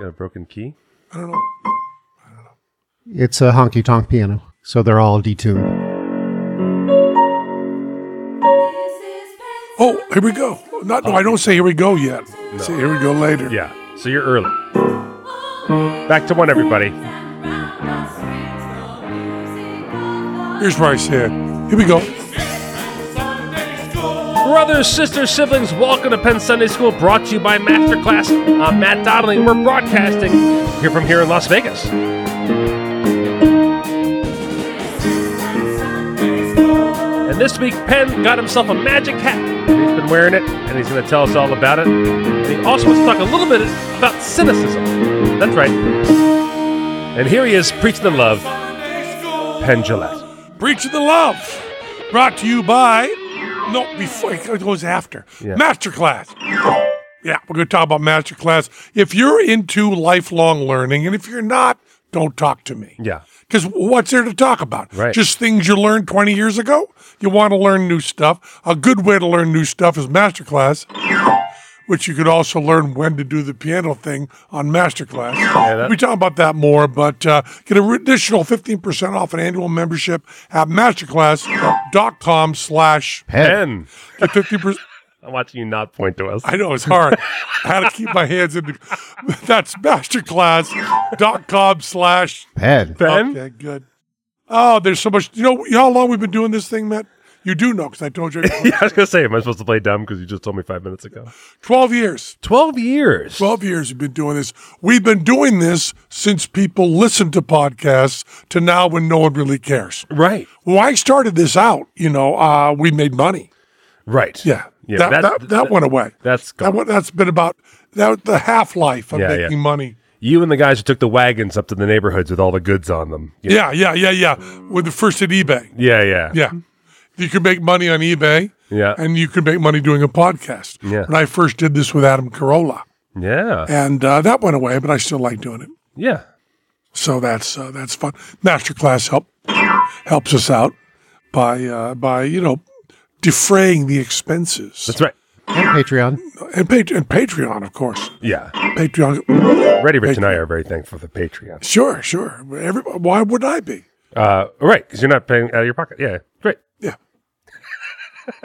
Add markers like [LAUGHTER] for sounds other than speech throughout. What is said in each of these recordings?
Got a broken key? I don't know. It's a honky tonk piano, so they're all detuned. Oh, here we go. Not, no, I don't say here we go yet. Say here we go later. Yeah. So you're early. Back to one, everybody. Here's where I said, here we go. Brothers, sisters, siblings, welcome to Penn Sunday School, brought to you by Masterclass. I'm Matt Donnelly. and We're broadcasting here from here in Las Vegas. And this week, Penn got himself a magic hat. He's been wearing it, and he's going to tell us all about it. And he also wants to talk a little bit about cynicism. That's right. And here he is, preaching the love, Penn Jillette. Preaching the love. Brought to you by, no, before it goes after. Yeah. Masterclass. Yeah, we're going to talk about Masterclass. If you're into lifelong learning, and if you're not, don't talk to me. Yeah. Because what's there to talk about? Right. Just things you learned 20 years ago? You want to learn new stuff. A good way to learn new stuff is Masterclass, which you could also learn when to do the piano thing on Masterclass. that- we talk about that more, but uh, get an additional 15% off an annual membership at masterclass.com slash Penn. get 50%. [LAUGHS] I'm watching you not point to us. I know it's hard. I had to keep my hands in. The, [LAUGHS] that's masterclass.com slash Ped. Penn? Okay, good. Oh, there's so much. You know, you know how long we've been doing this thing, Matt? You do know because I [LAUGHS] told you. Yeah, I was gonna say, am I supposed to play dumb because you just told me five minutes ago? 12 years. Twelve years. 12 years we've been doing this. We've been doing this since people listen to podcasts to now when no one really cares. Right. When I started this out, you know, uh, we made money. Right. Yeah. Yeah. that, that- that, that, went away. That's That gone. went, that's been about that the half life of Yeah, yeah. making money. You and the guys who took the wagons up to the neighborhoods with all the goods on them. You- Yeah, yeah, yeah, yeah. With the first at eBay. Yeah. Yeah. Yeah. You could make money on eBay. Yeah. and you could make money doing a podcast. Yeah. When I first did this with Adam Carolla, Yeah. and uh, that went away, but I still like doing it. Yeah. So that's uh, that's fun. Masterclass help helps us out by uh, by you know defraying the expenses That's right. And Patreon. and, Pat- and Patreon, of course. Yeah. Patreon, Ready Rich and I are very thankful for the Patreon. sure, sure. Every, why would I be? Uh, right, because you're not paying out of your pocket. Yeah. Great. [LAUGHS]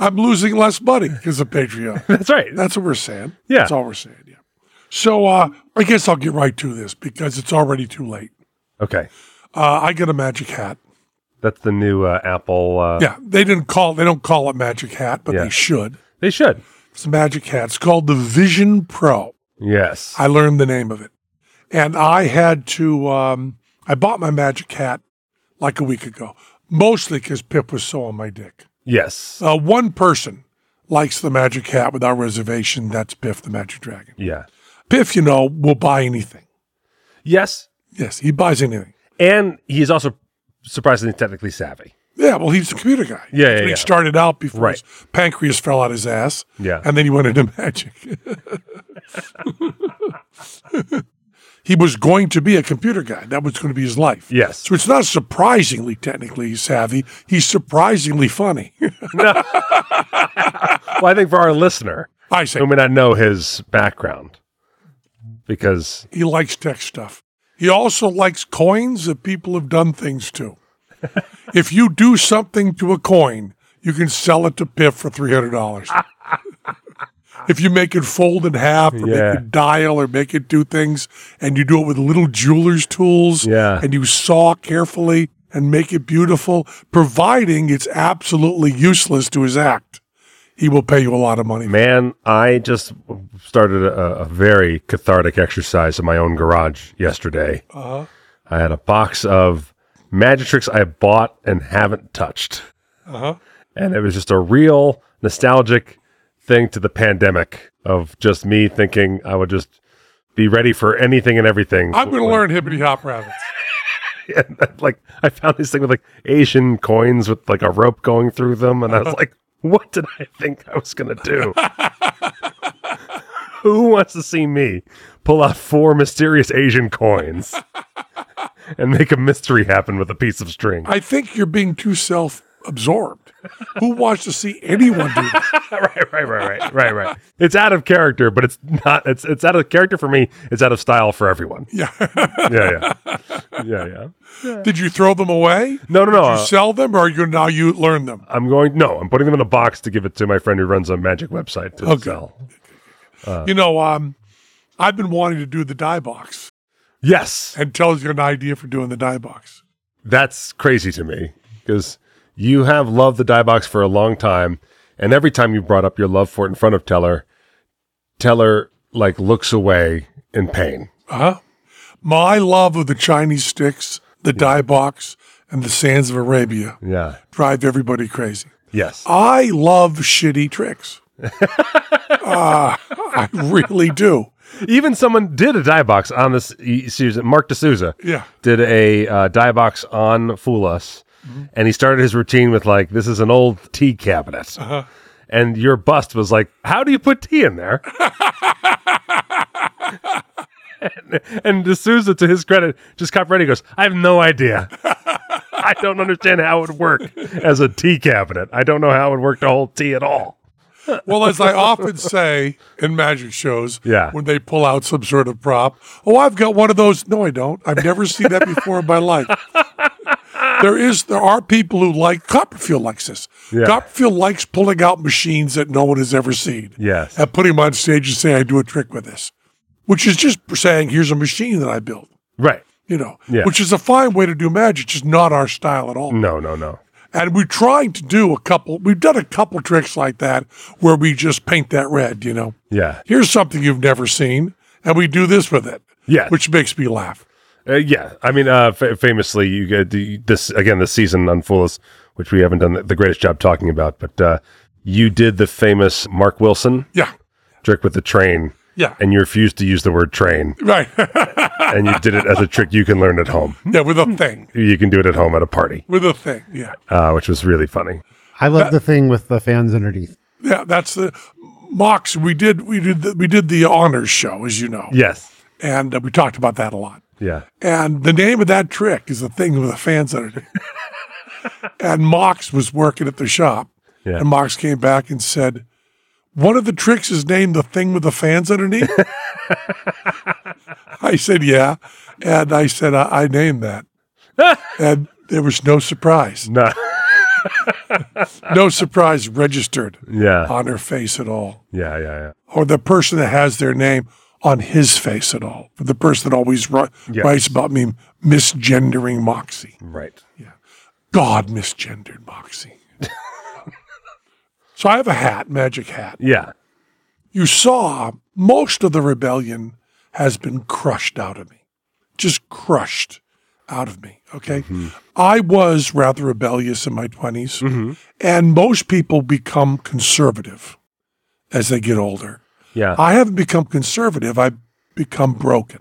I'm losing less money because of Patreon. [LAUGHS] That's right. That's what we're saying. Yeah. That's all we're saying. Yeah. So uh, I guess I'll get right to this because it's already too late. Okay. Uh, I get a magic hat. That's the new uh, Apple. Uh, Yeah, they didn't call they don't call it magic hat, but Yeah. they should. They should. It's a magic hat. It's called the Vision Pro. Yes. I learned the name of it, and I had to. Um, I bought my magic hat like a week ago, mostly because Piff was so on my dick. yes. Uh, one person likes the magic hat without reservation. That's Piff the Magic Dragon. yeah. Piff, you know, will buy anything. Yes. Yes, he buys anything. And he's also surprisingly technically savvy. Yeah, well, he's a computer guy. Yeah, yeah, yeah. He started out before Right. his pancreas fell out his ass. Yeah. And then he went into magic. [LAUGHS] he was going to be a computer guy. That was going to be his life. Yes. So it's not surprisingly technically savvy. He's surprisingly funny. [LAUGHS] Well, I think for our listener, I say who may not know his background, because he likes tech stuff. He also likes coins that people have done things to. [LAUGHS] if you do something to a coin, you can sell it to Piff for three hundred dollars. [LAUGHS] if you make it fold in half, or Yeah. make it dial, or make it do things, and you do it with little jeweler's tools, Yeah. and you saw carefully and make it beautiful, providing it's absolutely useless to his act, he will pay you a lot of money. man, I just started a, a very cathartic exercise in my own garage yesterday. Uh-huh. I had a box of magic tricks I bought and haven't touched. Uh-huh. And it was just a real nostalgic thing to the pandemic of just me thinking I would just be ready for anything and everything. I'm going to learn hippity hop rabbits. [LAUGHS] And, like I found this thing with like Asian coins with like a rope going through them, and I was like, "What did I think I was going to do?" [LAUGHS] Who wants to see me pull out four mysterious Asian coins [LAUGHS] and make a mystery happen with a piece of string? I think you're being too self absorbed. Who wants to see anyone do that? [LAUGHS] right, right, right, right, right, right. It's out of character, but it's not. It's it's out of character for me. It's out of style for everyone. Yeah. Yeah, yeah, yeah, yeah. Did you throw them away? No, no, no. Did uh, you sell them or you now you learn them? I'm going. No, I'm putting them in a box to give it to my friend who runs a magic website to Okay. sell. you know, um, I've been wanting to do the die box Yes, and tells you an idea for doing the die box. that's crazy to me because you have loved the die box for a long time, and every time you brought up your love for it in front of Teller, Teller like looks away in pain. Uh-huh. My love of the Chinese sticks, the die box, and the sands of Arabia Yeah. drive everybody crazy. Yes. I love shitty tricks. uh, [LAUGHS] I really do. Even someone did a die box on this series. Mark D'Souza Yeah. did a uh, die box on Fool Us, Mm-hmm. and he started his routine with like, "This is an old tea cabinet," uh-huh. and your bust was like, "How do you put tea in there?" and, [LAUGHS] and D'Souza, to his credit, just got ready. Goes, "I have no idea." [LAUGHS] I don't understand how it would work as a tea cabinet. I don't know how it would work to hold tea at all. Well, as I often say in magic shows, Yeah. when they pull out some sort of prop, oh, I've got one of those. No, I don't. I've never seen that before in my life. There is, there are people who like Copperfield likes this. Yeah. Copperfield likes pulling out machines that no one has ever seen. Yes. and putting them on stage and saying, I do a trick with this, which is just saying, here's a machine that I built, Right. you know, Yeah. which is a fine way to do magic, just not our style at all. No, no, no. And we're trying to do a couple, we've done a couple tricks like that where we just paint that red, you know. Yeah. Here's something you've never seen, and we do this with it. Yeah. Which makes me laugh. Uh, yeah, I mean, uh, fa famously, you get the, this again this season on Fool which we haven't done the, the greatest job talking about, but uh, you did the famous Mark Wilson Yeah. trick with the train, Yeah. and you refused to use the word train, Right. [LAUGHS] and you did it as a trick you can learn at home. yeah, with a thing. You can do it at home at a party, With a thing. Yeah. uh, which was really funny. I love the thing with the fans underneath. Yeah. That's the Mox. We did, we did, the, we did the honors show, as you know, Yes, and uh, we talked about that a lot. Yeah, And the name of that trick is the thing with the fans underneath. [LAUGHS] and Mox was working at the shop. Yeah. And Mox came back and said, One of the tricks is named the thing with the fans underneath. [LAUGHS] I said, Yeah. And I said, I, I named that. [LAUGHS] and there was no surprise. no, No surprise registered yeah, on her face at all. yeah, yeah, yeah. Or the person that has their name on his face at all. For the person that always ri- writes about me misgendering Moxie. Right. Yeah. God misgendered Moxie. [LAUGHS] so I have a hat, magic hat. Yeah, You saw most of the rebellion has been crushed out of me, just crushed out of me. Okay. Mm-hmm. I was rather rebellious in my 20s, mm-hmm. and most people become conservative as they get older. Yeah, I haven't become conservative. I've become broken.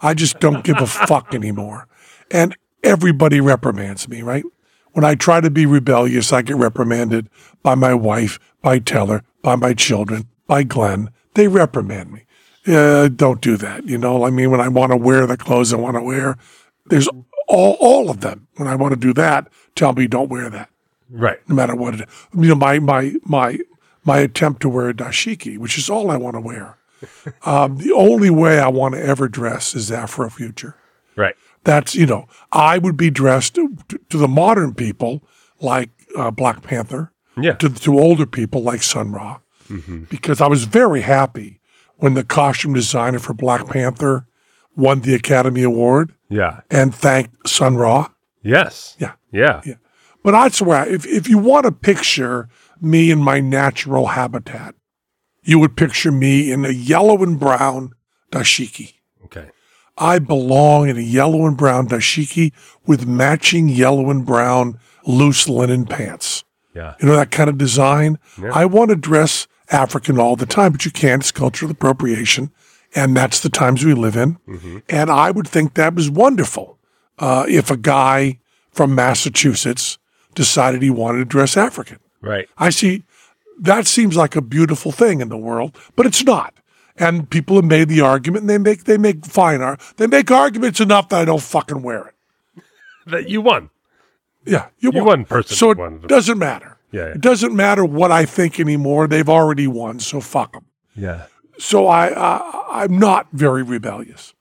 I just don't give a fuck anymore. And everybody reprimands me, right? When I try to be rebellious, I get reprimanded by my wife, by Teller, by my children, by Glenn. They reprimand me. Uh, don't do that. You know, I mean, when I want to wear the clothes I want to wear, there's all, all of them. When I want to do that, tell me don't wear that right. no matter what it is. You know, my my my my attempt to wear a dashiki, which is all I want to wear. [LAUGHS] Um, the only way I want to ever dress is Afro future. Right. That's you know, I would be dressed to, to the modern people like uh, Black Panther, Yeah. to to older people like Sun Ra, because I was very happy when the costume designer for Black Panther won the Academy Award Yeah. and thanked Sun Ra. Yes. Yeah. Yeah. Yeah. But I swear, if, if you want a picture me in my natural habitat, you would picture me in a yellow and brown dashiki. Okay. I belong in a yellow and brown dashiki with matching yellow and brown loose linen pants. Yeah. You know that kind of design? I want to dress African all the time, but you can't. It's cultural appropriation. And that's the times we live in. And I would think that was wonderful uh, if a guy from Massachusetts decided he wanted to dress African. Right. I see that seems like a beautiful thing in the world, but it's not. And people have made the argument and they make they make fine ar- they make arguments enough that I don't fucking wear it. That you won. Yeah, you, You won. person So it doesn't matter. Yeah, yeah. It doesn't matter what I think anymore. They've already won, so fuck them. Yeah. So I, I I'm not very rebellious.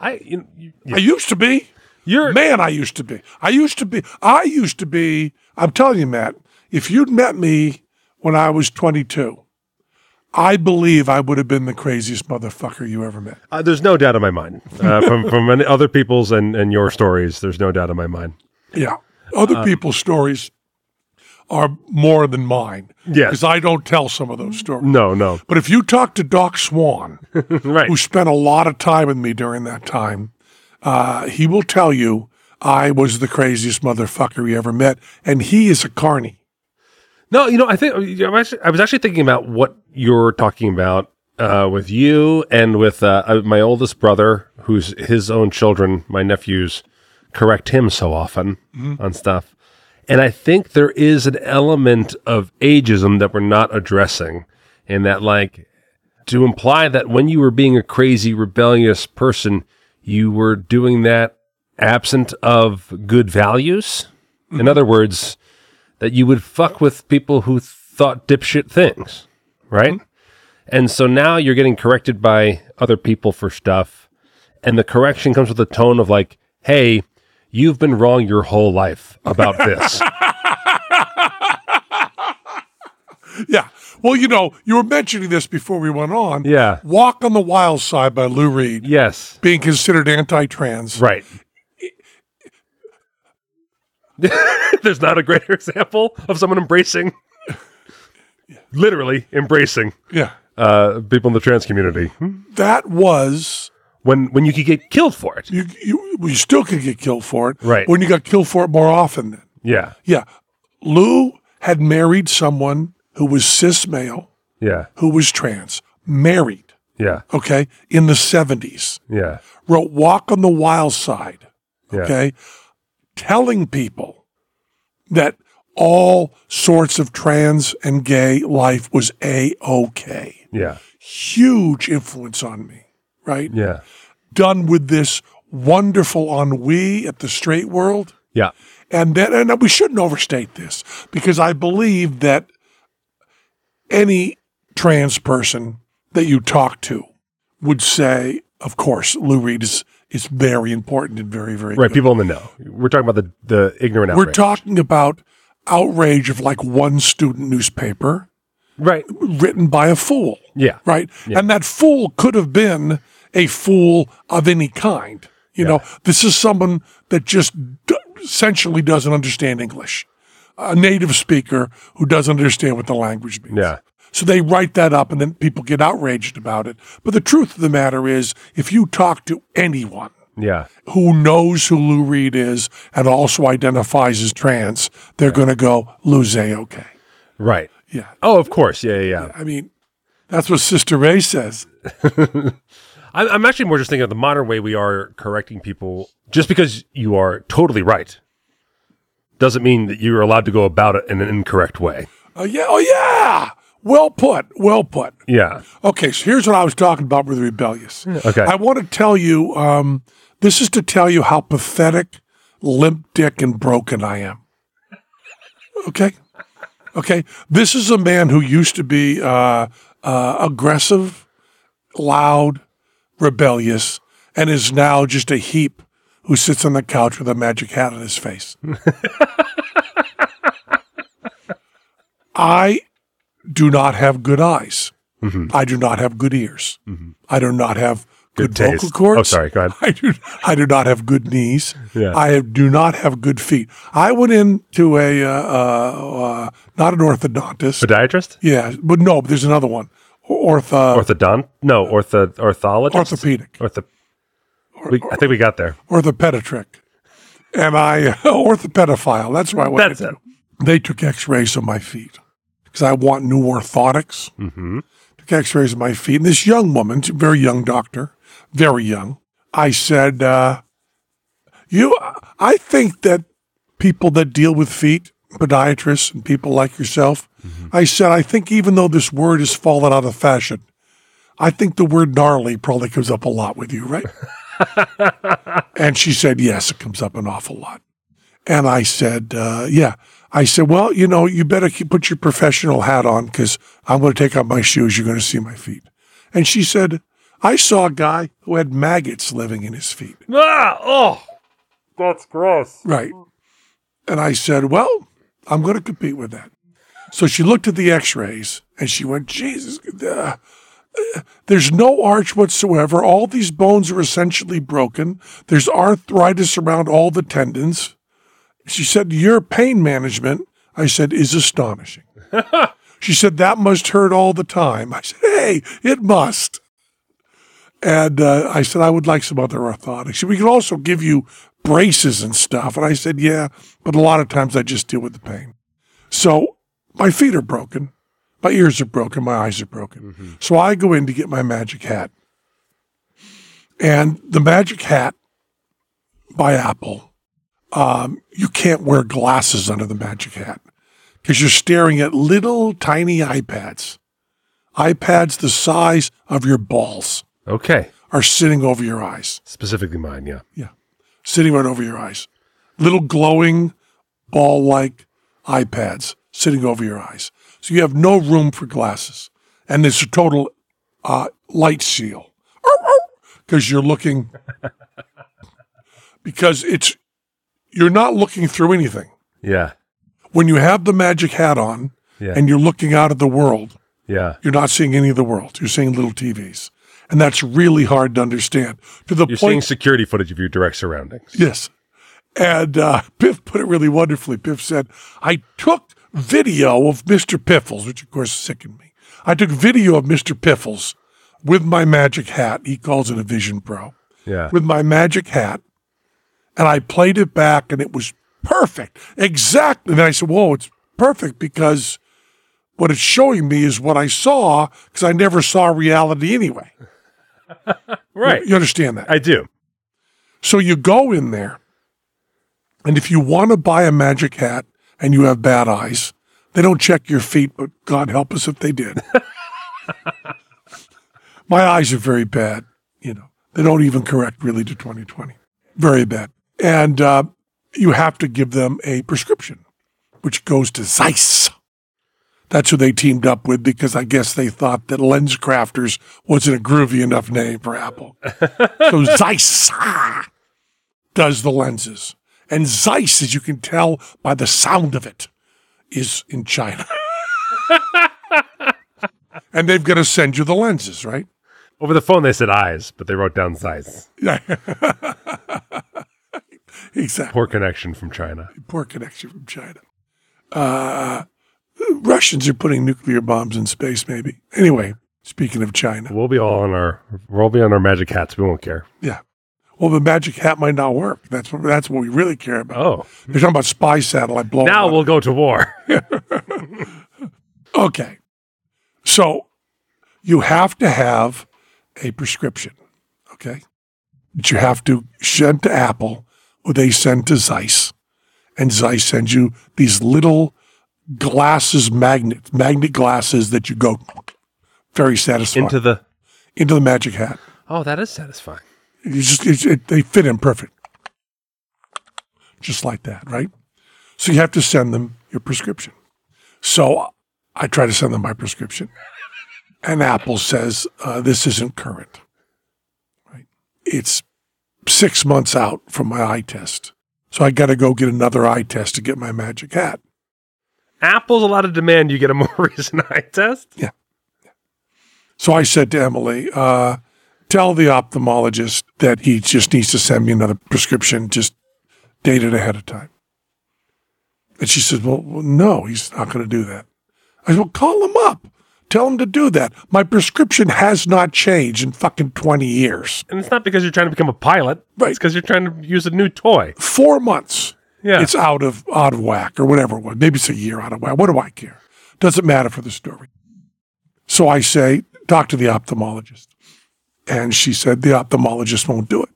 I you, you, I used to be. you're Man, I used to be. I used to be. I used to be. I'm telling you, Matt, if you'd met me when I was 22, I believe I would have been the craziest motherfucker you ever met. Uh, there's no doubt in my mind uh, [LAUGHS] from from many other people's and, and your stories. There's no doubt in my mind. Yeah. Other Uh, people's stories are more than mine. Yes. Because I don't tell some of those stories. No, no, But if you talk to Doc Swan, [LAUGHS] right. who spent a lot of time with me during that time, uh, he will tell you I was the craziest motherfucker he ever met. And he is a carny. No, you know, I think I was actually, I was actually thinking about what you're talking about uh, with you and with uh, uh, my oldest brother, who's his own children, my nephews, correct him so often on stuff. And I think there is an element of ageism that we're not addressing, in that, like, to imply that when you were being a crazy, rebellious person, you were doing that absent of good values. In other words, that you would fuck with people who thought dipshit things, right? Mm-hmm. And so now you're getting corrected by other people for stuff, and the correction comes with a tone of like, "Hey, you've been wrong your whole life about this." [LAUGHS] Yeah. Well, you know, you were mentioning this before we went on. Yeah. Walk on the Wild Side by Lou Reed yes, being considered anti trans. right. [LAUGHS] There's not a greater example of someone embracing, literally embracing Yeah. uh, people in the trans community That was when when you could get killed for it. you you you still could get killed for it. Right. When you got killed for it more often then. Yeah, Yeah. Lou had married someone who was cis male, yeah, who was trans. Married, yeah, okay, in the 70s. yeah, Wrote Walk on the Wild Side, yeah. Telling people that all sorts of trans and gay life was a okay. Yeah, Huge influence on me, right? yeah, Done with this wonderful ennui at the straight world. yeah. And then, and we shouldn't overstate this because I believe that any trans person that you talk to would say, of course, Lou Reed is, is very important and very, very Right, good. people in the know. We're talking about the the ignorant We're talking about outrage of like one student newspaper right. written by a fool, Yeah. right? And that fool could have been a fool of any kind. You know, this is someone that just d- essentially doesn't understand English, a native speaker who doesn't understand what the language means. Yeah. So they write that up and then people get outraged about it. But the truth of the matter is, if you talk to anyone Yeah. who knows who Lou Reed is and also identifies as trans, they're going to go, Lou's A-okay. Right. Yeah. Oh, of course. Yeah, yeah, yeah. I mean, that's what Sister Ray says. [LAUGHS] I'm, I'm actually more just thinking of the modern way we are correcting people. Just because you are totally right doesn't mean that you're allowed to go about it in an incorrect way. Oh, yeah. Oh, yeah. Well put. Well put. Yeah. Okay, so here's what I was talking about with rebellious. Okay. I want to tell you, um, this is to tell you how pathetic, limp dick, and broken I am. Okay? Okay? This is a man who used to be uh, uh, aggressive, loud, rebellious, and is now just a heap who sits on the couch with a magic hat on his face. [LAUGHS] I do not have good eyes. I do not have good ears. I do not have good, Good vocal cords. Oh, sorry. Go ahead. [LAUGHS] I do. I do not have good knees. Yeah. I do not have good feet. I went into a uh, uh, uh, not an orthodontist. Podiatrist? yeah, but no, but there's another one. Ortho, Orthodont? No, ortho orthologist. orthopedic, Ortho. We, I think we got there. orthopediatric, and I [LAUGHS] orthopedophile. That's why I went That's it. They took X-rays of my feet because I want new orthotics. Mm-hmm. Took X-rays of my feet. And this young woman, very young doctor, very young. I said, uh, "You, I think that people that deal with feet, podiatrists and people like yourself, I said, I think even though this word has fallen out of fashion, I think the word gnarly probably comes up a lot with you, right?" [LAUGHS] and she said, "Yes, it comes up an awful lot." And I said, uh, yeah. I said, well, you know, you better keep, put your professional hat on because I'm going to take off my shoes. You're going to see my feet. And she said, I saw a guy who had maggots living in his feet. Ah, oh, that's gross. Right. And I said, well, I'm going to compete with that. So she looked at the x rays and she went, Jesus, uh, uh, there's no arch whatsoever. All these bones are essentially broken. There's arthritis around all the tendons. She said, Your pain management, I said, is astonishing. [LAUGHS] she said, That must hurt all the time. I said, Hey, it must. And uh, I said, I would like some other orthotics. She said, We could also give you braces and stuff. And I said, Yeah, but a lot of times I just deal with the pain. So my feet are broken. My ears are broken. My eyes are broken. So I go in to get my magic hat. And the magic hat by Apple um, you can't wear glasses under the magic hat because you're staring at little tiny iPads. iPads the size of your balls Okay. are sitting over your eyes. Specifically mine, yeah. Yeah. Sitting right over your eyes. Little glowing ball like iPads sitting over your eyes. So you have no room for glasses. And it's a total uh, light seal [LAUGHS] because you're looking, [LAUGHS] because it's, you're not looking through anything. Yeah. When you have the magic hat on Yeah. and you're looking out at the world, yeah. you're not seeing any of the world. You're seeing little TVs. And that's really hard to understand to the You're point seeing security footage of your direct surroundings. Yes. And uh, [LAUGHS] Piff put it really wonderfully. Piff said, I took video of Mr. Piffles, which of course sickened me. I took video of Mr. Piffles with my magic hat. He calls it a Vision Pro. Yeah. With my magic hat. And I played it back and it was perfect. Exactly. And I said, Whoa, it's perfect because what it's showing me is what I saw because I never saw reality anyway. [LAUGHS] right. You understand that? I do. So you go in there, and if you want to buy a magic hat and you have bad eyes, they don't check your feet, but God help us if they did. [LAUGHS] My eyes are very bad. You know, they don't even correct really to 2020. Very bad. And uh, you have to give them a prescription, which goes to Zeiss. That's who they teamed up with because I guess they thought that Lens Crafters wasn't a groovy enough name for Apple. [LAUGHS] so Zeiss ah, does the lenses. And Zeiss, as you can tell by the sound of it, is in China. [LAUGHS] and they've got to send you the lenses, right? Over the phone, they said eyes, but they wrote down Zeiss. Yeah. [LAUGHS] exactly. Poor connection from China. Poor connection from China. Uh, Russians are putting nuclear bombs in space, maybe. Anyway, speaking of China, We'll be all on our we'll be on our magic hats. We won't care. yeah. Well, the magic hat might not work. That's what that's what we really care about. Oh, They're talking about spy satellite blowing. now up. we'll go to war. [LAUGHS] Okay. So you have to have a prescription, okay? That you have to send to Apple they send to Zeiss. And Zeiss sends you these little glasses, magnet, magnet glasses that you go very satisfying Into the into the magic hat. oh, that is satisfying. You just it's, it, they fit in perfect, just like that, right? So you have to send them your prescription. So I try to send them my prescription, and Apple says uh, this isn't current. Right? It's six months out from my eye test, so I got to go get another eye test to get my magic hat. Apple's a lot of demand. You get a more [LAUGHS] recent eye test. Yeah. So I said to Emily, uh, tell the ophthalmologist that he just needs to send me another prescription, just dated ahead of time. And she said, well, well, no, he's not going to do that. I said, well, call him up. Tell him to do that. My prescription has not changed in fucking 20 years. And it's not because you're trying to become a pilot. Right. It's because you're trying to use a new toy. Four months. Yeah. It's out of out of whack or whatever it was. Maybe it's a year out of whack. What do I care? Doesn't matter for the story. So I say, talk to the ophthalmologist. And she said, the ophthalmologist won't do it.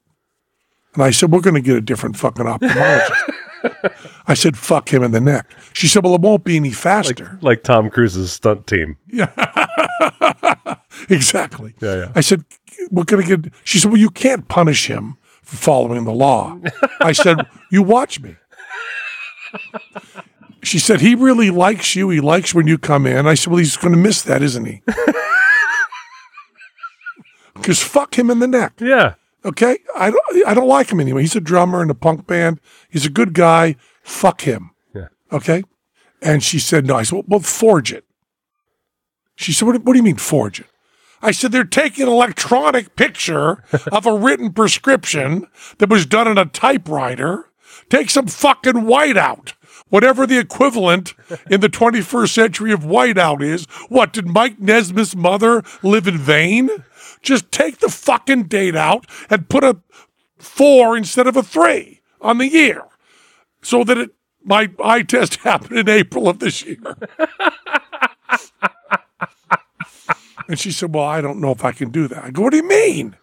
And I said, we're going to get a different fucking [LAUGHS] ophthalmologist. [LAUGHS] I said, fuck him in the neck. She said, well, it won't be any faster. Like Tom Cruise's stunt team. Yeah. [LAUGHS] exactly. Yeah, yeah. I said, we're going to get, she said, well, you can't punish him for following the law. I said, you watch me. She said, he really likes you. He likes when you come in. I said, well, he's going to miss that, isn't he? [LAUGHS] Because fuck him in the neck. Yeah. Okay, I don't. I don't like him anyway. He's a drummer in a punk band. He's a good guy. Fuck him. Yeah. Okay. And she said no. I said, well, well forge it. She said, what, what do you mean forge it? I said, they're taking an electronic picture of a written prescription that was done on a typewriter. Take some fucking whiteout. Whatever the equivalent in the 21st century of whiteout is. What, did Mike Nesmith's mother live in vain? Just take the fucking date out and put a four instead of a three on the year so that it, my eye test [LAUGHS] happened in April of this year. [LAUGHS] and she said, Well, I don't know if I can do that. I go, What do you mean?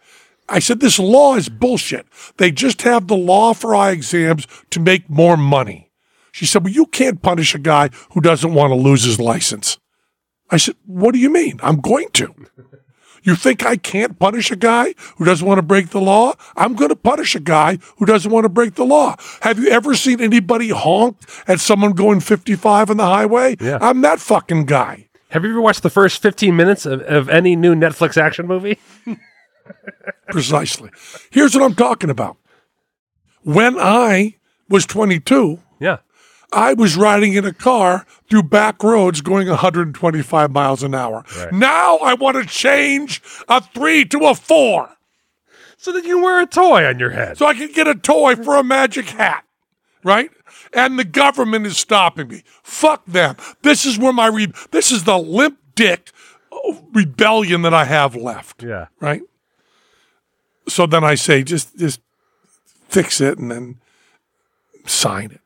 I said, This law is bullshit. They just have the law for eye exams to make more money. She said, Well, you can't punish a guy who doesn't want to lose his license. I said, What do you mean? I'm going to. You think I can't punish a guy who doesn't want to break the law? I'm going to punish a guy who doesn't want to break the law. Have you ever seen anybody honk at someone going 55 on the highway? Yeah. I'm that fucking guy. Have you ever watched the first 15 minutes of, of any new Netflix action movie? [LAUGHS] Precisely. Here's what I'm talking about. When I was 22, Yeah. I was riding in a car through back roads going 125 miles an hour. Right. Now I want to change a three to a four So that you wear a toy on your head. so I can get a toy for a magic hat, right? And the government is stopping me. Fuck them. This is where my re- this is the limp dick oh, rebellion that I have left, yeah. right? So then I say, just just fix it and then sign it.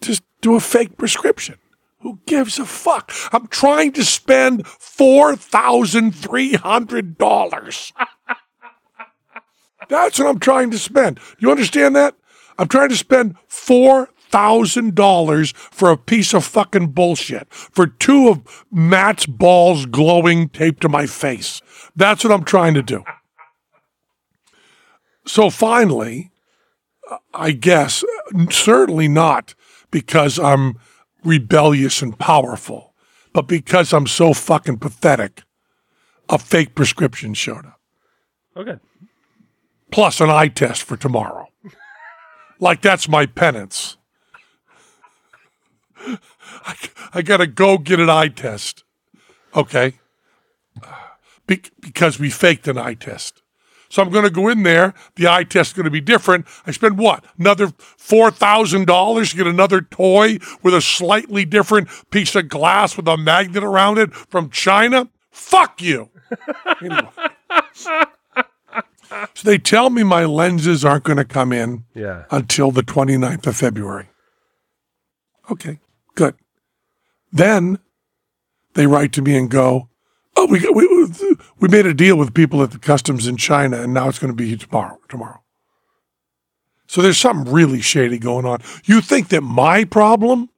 Just do a fake prescription. Who gives a fuck? I'm trying to spend four thousand three hundred dollars. [LAUGHS] That's what I'm trying to spend. You understand that? I'm trying to spend four thousand dollars for a piece of fucking bullshit. For two of Matt's balls glowing taped to my face. That's what I'm trying to do. So finally, I guess, certainly not because I'm rebellious and powerful, but because I'm so fucking pathetic, a fake prescription showed up, Okay. plus an eye test for tomorrow. like that's my penance. I, I got to go get an eye test. Okay. Be- because we faked an eye test. So I'm going to go in there. The eye test is going to be different. I spend what? Another $4,000 to get another toy with a slightly different piece of glass with a magnet around it from China? Fuck you. Anyway. [LAUGHS] so they tell me my lenses aren't going to come in Yeah. until the 29th of February. Okay, good. Then they write to me and go, "Oh, we we we made a deal with people at the customs in China, and now it's going to be tomorrow. Tomorrow." So there's something really shady going on. You think that my problem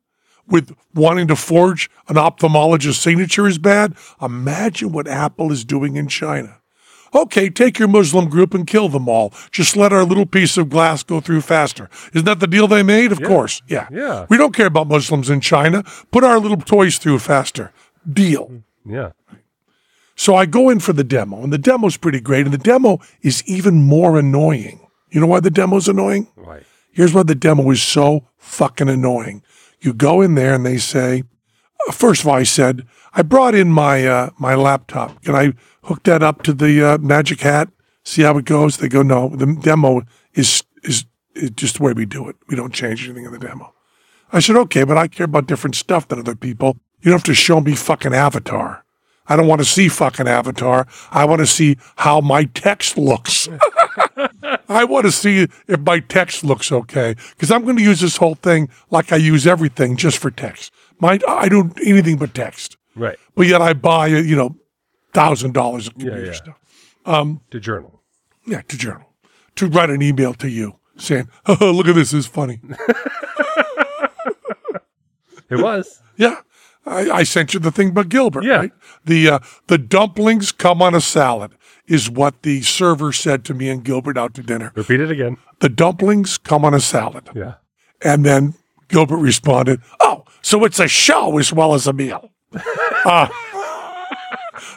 with wanting to forge an ophthalmologist's signature is bad? Imagine what Apple is doing in China. Okay, take your Muslim group and kill them all. Just let our little piece of glass go through faster. Isn't that the deal they made? Of course. Yeah. Yeah. We don't care about Muslims in China. Put our little toys through faster. Deal. Yeah. So I go in for the demo, and the demo's pretty great, and the demo is even more annoying. You know why the demo's annoying? Right. Here's why the demo is so fucking annoying. You go in there and they say, uh, first of all, I said, I brought in my uh, my laptop. Can I hook that up to the uh, Magic Hat? See how it goes? They go, no. The demo is is, is just the way we do it. We don't change anything in the demo. I said, okay, but I care about different stuff than other people. You don't have to show me fucking Avatar. I don't want to see fucking Avatar. I want to see how my text looks. [LAUGHS] I want to see if my text looks okay because I'm going to use this whole thing like I use everything just for text. My I don't anything but text, Right. but yet I buy you know thousand dollars of computer yeah. stuff. Um, to journal. Yeah, to journal, to write an email to you saying, oh, [LAUGHS] "Look at this, this is funny." [LAUGHS] It was. Yeah, I, I sent you the thing about Gilbert. Yeah. right? the uh, the dumplings come on a salad is what the server said to me and Gilbert out to dinner. Repeat it again. The dumplings come on a salad, Yeah. and then Gilbert responded, "Oh, so it's a show as well as a meal." [LAUGHS] Uh,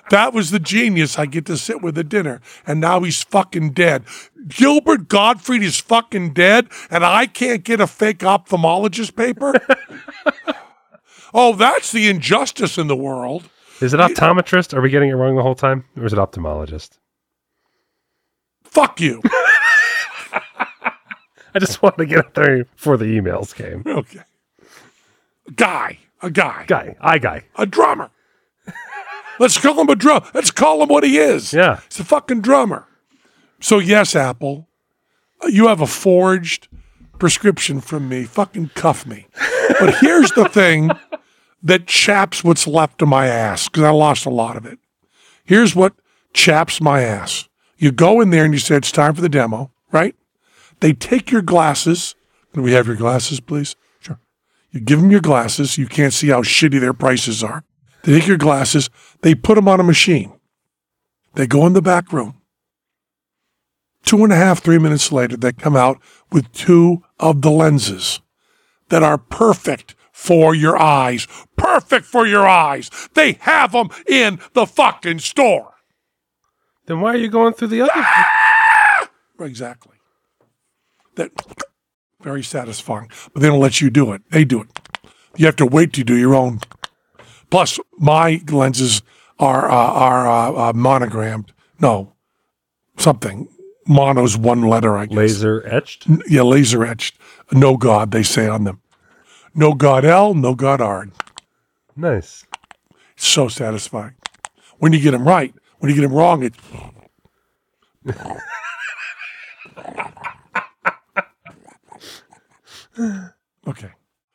that was the genius. I get to sit with at dinner, and now he's fucking dead. Gilbert Gottfried is fucking dead, and I can't get a fake ophthalmologist paper. [LAUGHS] oh, that's the injustice in the world. Is it optometrist? Are we getting it wrong the whole time? Or is it ophthalmologist? Fuck you. [LAUGHS] I just wanted to get up there before the emails came. Okay. Guy, a guy, Guy, I guy. a drummer. Let's call him a drum. Let's call him what he is. Yeah. He's a fucking drummer. So yes, Apple, you have a forged prescription from me. Fucking cuff me. But here's the thing that chaps what's left of my ass because I lost a lot of it. Here's what chaps my ass. You go in there and you say it's time for the demo, right? They take your glasses. Can we have your glasses, please? Sure. You give them your glasses. You can't see how shitty their prices are. They take your glasses. They put them on a machine. They go in the back room. Two and a half, three minutes later, they come out with two of the lenses that are perfect for your eyes. Perfect for your eyes. They have them in the fucking store. Then why are you going through the other? Exactly. That very satisfying. But they don't let you do it. They do it. You have to wait to do your own. Plus, my lenses are uh, are uh, uh, monogrammed. No, something. Mono's one letter, I guess. Laser etched? Yeah, laser etched. No God, they say on them. No God L, no God R. Nice. So satisfying. When you get them right, when you get them wrong, it's. [LAUGHS] okay.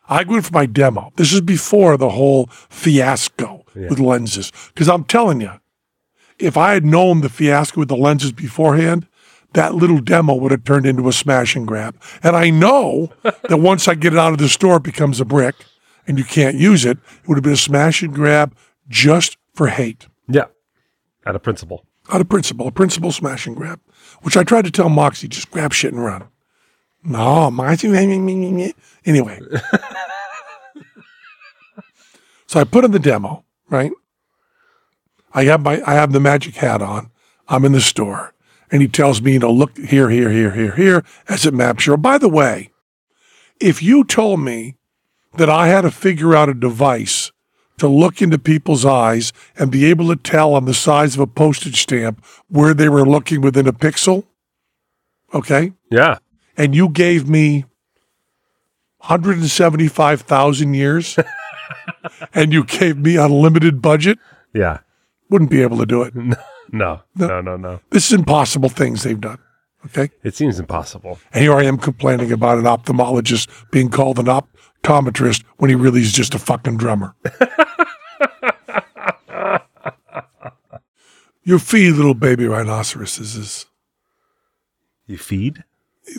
I went for my demo. This is before the whole fiasco with lenses. Because I'm telling you, if I had known the fiasco with the lenses beforehand, that little demo would have turned into a smash and grab. And I know [LAUGHS] that once I get it out of the store, it becomes a brick and you can't use it. It would have been a smash and grab just for hate. Yeah. Out of principle. Out of principle, a principle smash and grab, which I tried to tell Moxie, just grab shit and run. No, Moxie, anyway. [LAUGHS] so I put in the demo, right? I have my, I have the magic hat on. I'm in the store and he tells me, you know, look here, here, here, here, here, as it maps your. By the way, if you told me that I had to figure out a device to look into people's eyes and be able to tell on the size of a postage stamp where they were looking within a pixel, okay, Yeah. and you gave me 175,000 years [LAUGHS] and you gave me unlimited budget, Yeah. wouldn't be able to do it. [LAUGHS] No. No, no, no. This is impossible things they've done. Okay. It seems impossible. And here I am complaining about an ophthalmologist being called an optometrist when he really is just a fucking drummer. [LAUGHS] you feed little baby rhinoceroses. You feed?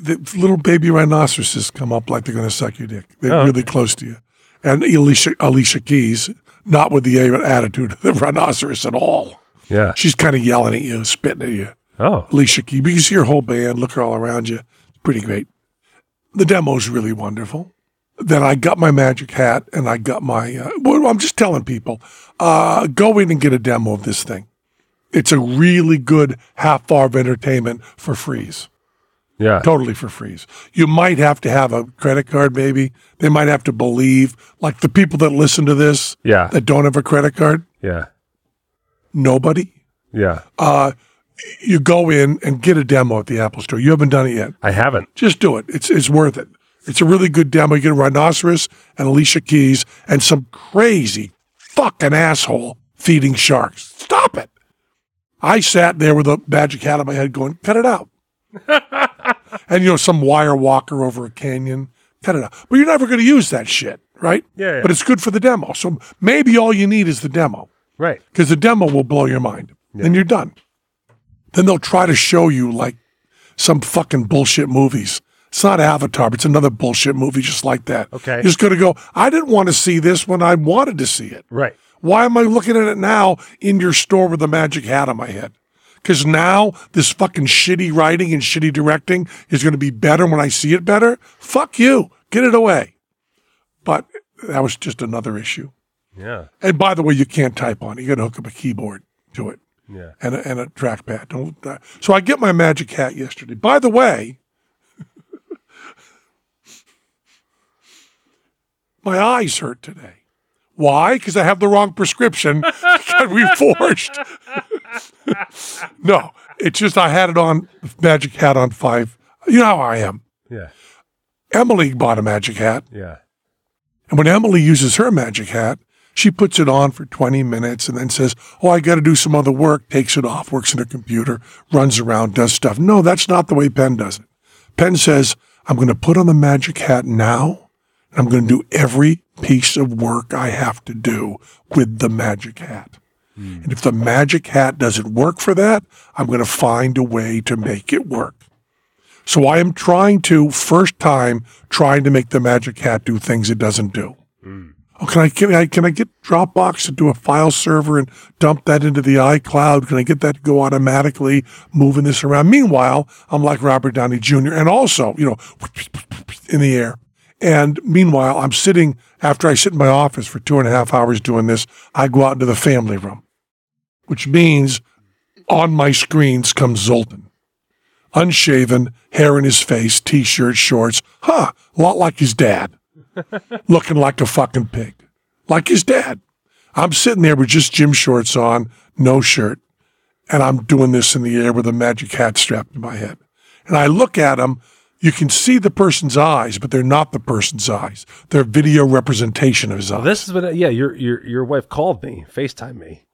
The little baby rhinoceroses come up like they're going to suck your dick. They're Oh, really close to you. And Alicia, Alicia Keys, not with the attitude of the rhinoceros at all. Yeah. She's kind of yelling at you, spitting at you. Oh. Alicia Keys, but you see her whole band, look her all around you. It's pretty great. The demo's really wonderful. Then I got my magic hat and I got my, uh, well, I'm just telling people, uh, go in and get a demo of this thing. It's a really good half hour of entertainment for freeze. Yeah. Totally for freeze. You might have to have a credit card, maybe. They might have to believe, like the people that listen to this Yeah. that don't have a credit card, Yeah. Nobody. Yeah. Uh, you go in and get a demo at the Apple Store. You haven't done it yet. I haven't. Just do it. It's it's worth it. It's a really good demo. You get a rhinoceros and Alicia Keys and some crazy fucking asshole feeding sharks. Stop it. I sat there with a magic hat on my head going, cut it out. [LAUGHS] and you know, some wire walker over a canyon. Cut it out. But you're never going to use that shit, right? Yeah, yeah. But it's good for the demo. So maybe all you need is the demo Right. because the demo will blow your mind. Then you're done. Then they'll try to show you like some fucking bullshit movies. It's not Avatar, but it's another bullshit movie just like that. Okay. You're just going to go, I didn't want to see this when I wanted to see it. Right. Why am I looking at it now in your store with a magic hat on my head? Because now this fucking shitty writing and shitty directing is going to be better when I see it better? Fuck you. Get it away. But that was just another issue. Yeah. And by the way, you can't type on it. You got to hook up a keyboard to it Yeah. and a, and a trackpad. Don't. Uh, so I get my magic hat yesterday. By the way, [LAUGHS] my eyes hurt today. Why? Because I have the wrong prescription. [LAUGHS] Got reforged. [LAUGHS] no, it's just I had it on magic hat on five. You know how I am. Yeah. Emily bought a magic hat. Yeah. And when Emily uses her magic hat, she puts it on for 20 minutes and then says, Oh, I got to do some other work, takes it off, works in her computer, runs around, does stuff. No, that's not the way Penn does it. Penn says, I'm going to put on the magic hat now. And I'm going to do every piece of work I have to do with the magic hat. Hmm. And if the magic hat doesn't work for that, I'm going to find a way to make it work. So I am trying to, first time, trying to make the magic hat do things it doesn't do. Hmm. Oh, can I, can I can I get Dropbox to do a file server and dump that into the iCloud? Can I get that to go automatically, moving this around? Meanwhile, I'm like Robert Downey Jr. and also, you know, in the air. And meanwhile, I'm sitting after I sit in my office for two and a half hours doing this. I go out into the family room, which means on my screens comes Zolten unshaven, hair in his face, t-shirt, shorts. Huh, a lot like his dad. [LAUGHS] Looking like a fucking pig. Like his dad. I'm sitting there with just gym shorts on, no shirt, and I'm doing this in the air with a magic hat strapped to my head. And I look at him, you can see the person's eyes, but they're not the person's eyes. They're video representation of his eyes. This has been yeah. Your your your wife called me, Facetime me,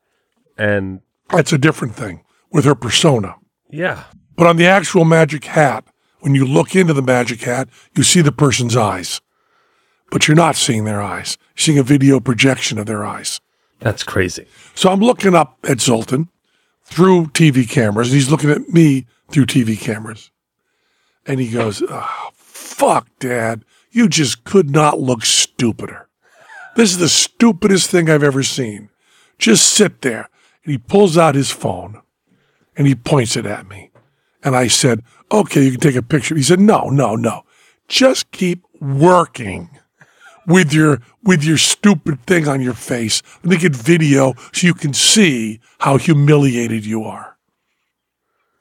and That's a different thing with her persona. yeah, But on the actual magic hat, when you look into the magic hat, you see the person's eyes. But you're not seeing their eyes. You're seeing a video projection of their eyes. that's crazy. So I'm looking up at Zolten through TV cameras, and he's looking at me through TV cameras. And he goes, oh, fuck, Dad. You just could not look stupider. This is the stupidest thing I've ever seen. Just sit there. And he pulls out his phone and he points it at me. And I said, okay, you can take a picture. He said, no, no, no. Just keep working with your with your stupid thing on your face. Let me get video so you can see how humiliated you are.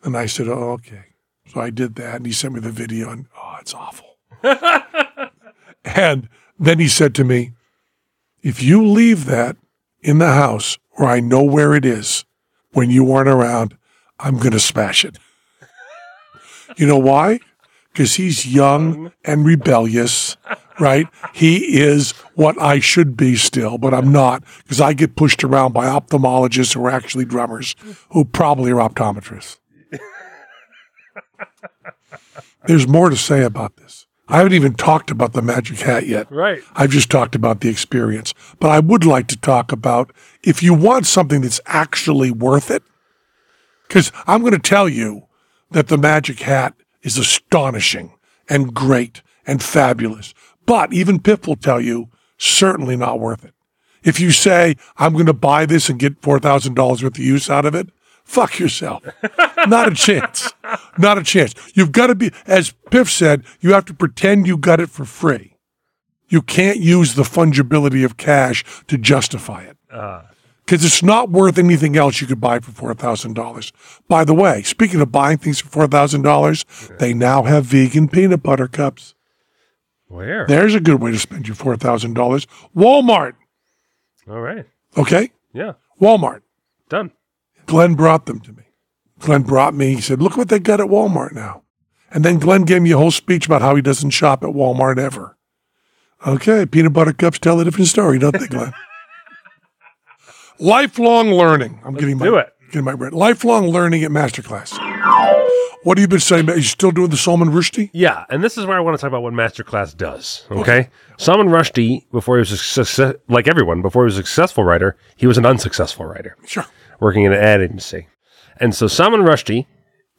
And I said, oh, okay. So I did that, and he sent me the video, and oh, it's awful. [LAUGHS] and then he said to me, if you leave that in the house where I know where it is when you aren't around, I'm going to smash it. You know why? Because he's young and rebellious, right? He is what I should be still, but I'm not because I get pushed around by ophthalmologists who are actually drummers who probably are optometrists. There's more to say about this. I haven't even talked about the magic hat yet. Right. I've just talked about the experience. But I would like to talk about if you want something that's actually worth it, because I'm going to tell you that the magic hat is astonishing and great and fabulous. But even Piff will tell you, certainly not worth it. If you say, I'm going to buy this and get $4,000 worth of use out of it, fuck yourself. [LAUGHS] not a chance. Not a chance. You've got to be, as Piff said, you have to pretend you got it for free. You can't use the fungibility of cash to justify it. Uh. Because it's not worth anything else you could buy for $4,000. By the way, speaking of buying things for $4,000, they now have vegan peanut butter cups. Where? There's a good way to spend your $4,000. Walmart. All right. Okay? Yeah. Walmart. Done. Glenn brought them to me. Glenn brought me, he said, look what they got at Walmart now. And then Glenn gave me a whole speech about how he doesn't shop at Walmart ever. Okay, peanut butter cups tell a different story, don't they, Glenn? [LAUGHS] Lifelong learning. I'm getting my do it. getting my bread. Lifelong learning at Masterclass. What have you been saying? Are you still doing the Salman Rushdie? Yeah, and this is where I want to talk about what Masterclass does. Okay, Salman Rushdie, before he was a success, like everyone, before he was a successful writer, he was an unsuccessful writer Sure. working in an ad agency. And so Salman Rushdie,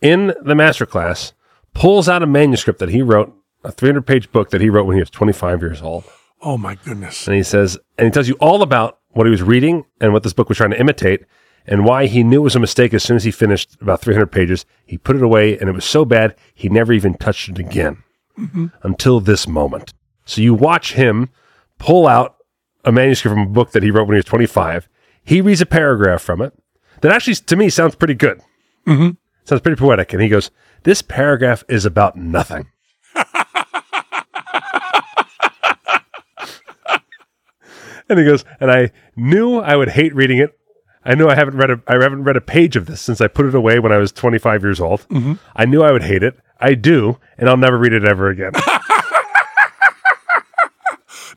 in the Masterclass, pulls out a manuscript that he wrote, a 300 page book that he wrote when he was 25 years old. Oh my goodness. And he says, and he tells you all about what he was reading and what this book was trying to imitate and why he knew it was a mistake as soon as he finished about 300 pages. He put it away and it was so bad, he never even touched it again until this moment. So you watch him pull out a manuscript from a book that he wrote when he was 25. He reads a paragraph from it that actually, to me, sounds pretty good. Mm-hmm. Sounds pretty poetic. And he goes, This paragraph is about nothing. [LAUGHS] And he goes, and I knew I would hate reading it. I knew I haven't read a I haven't read a page of this since I put it away when I was 25 years old. I knew I would hate it. I do, and I'll never read it ever again. [LAUGHS]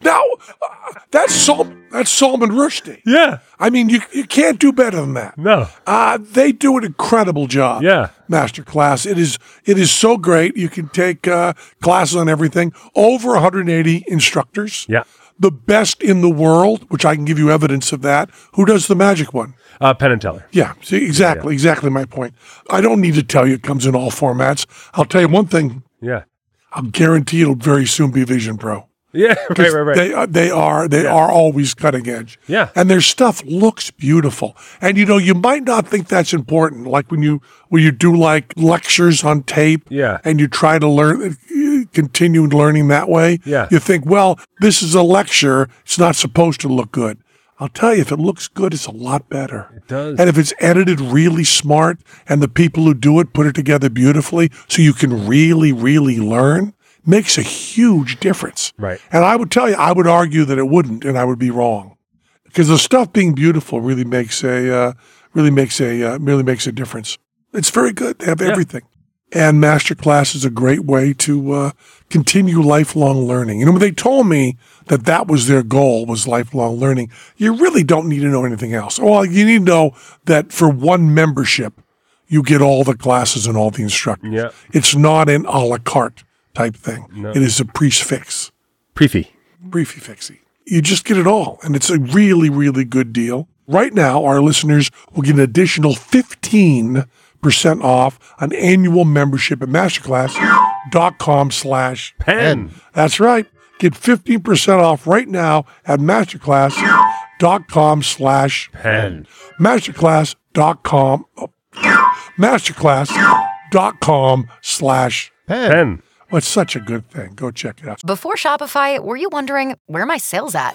Now, uh, that's Sol- that's Salman Rushdie. yeah. I mean, you you can't do better than that. No. Uh, they do an incredible job. Yeah. Master class. It is it is so great. You can take uh, classes on everything. Over 180 instructors. Yeah. The best in the world, which I can give you evidence of that. Who does the magic one? Uh, Penn and Teller. Yeah, see, exactly, exactly my point. I don't need to tell you it comes in all formats. I'll tell you one thing. Yeah. I'll guarantee it'll very soon be Vision Pro. Yeah. [LAUGHS] Right. Right. Right. They uh, they are they are always cutting edge. Yeah. and their stuff looks beautiful. And you know, you might not think that's important. Like when you when you do like lectures on tape. Yeah. and you try to learn, uh, continue learning that way. Yeah. you think, well, this is a lecture. It's not supposed to look good. I'll tell you, if it looks good, it's a lot better. It does. And if it's edited really smart and the people who do it put it together beautifully so you can really, really learn, makes a huge difference. Right. And I would tell you, I would argue that it wouldn't, and I would be wrong, because the stuff being beautiful really makes a uh, really makes a uh, really makes a difference. It's very good. They have everything, and masterclass is a great way to uh, continue lifelong learning. You know, when they told me that that was their goal was lifelong learning, you really don't need to know anything else. Well, you need to know that for one membership, you get all the classes and all the instructors. Yeah. It's not an a la carte type thing. No. It is a prefix Prefix. briefy fixy. You just get it all, and it's a really, really good deal. Right now, our listeners will get an additional 15% off an annual membership at masterclass.com slash pen. That's right. Get 15% off right now at masterclass.com slash Penn. masterclass.com oh, masterclass.com slash Pen. Oh, Penn. well, it's such a good thing. Go check it out. Before Shopify, were you wondering where are my sales at?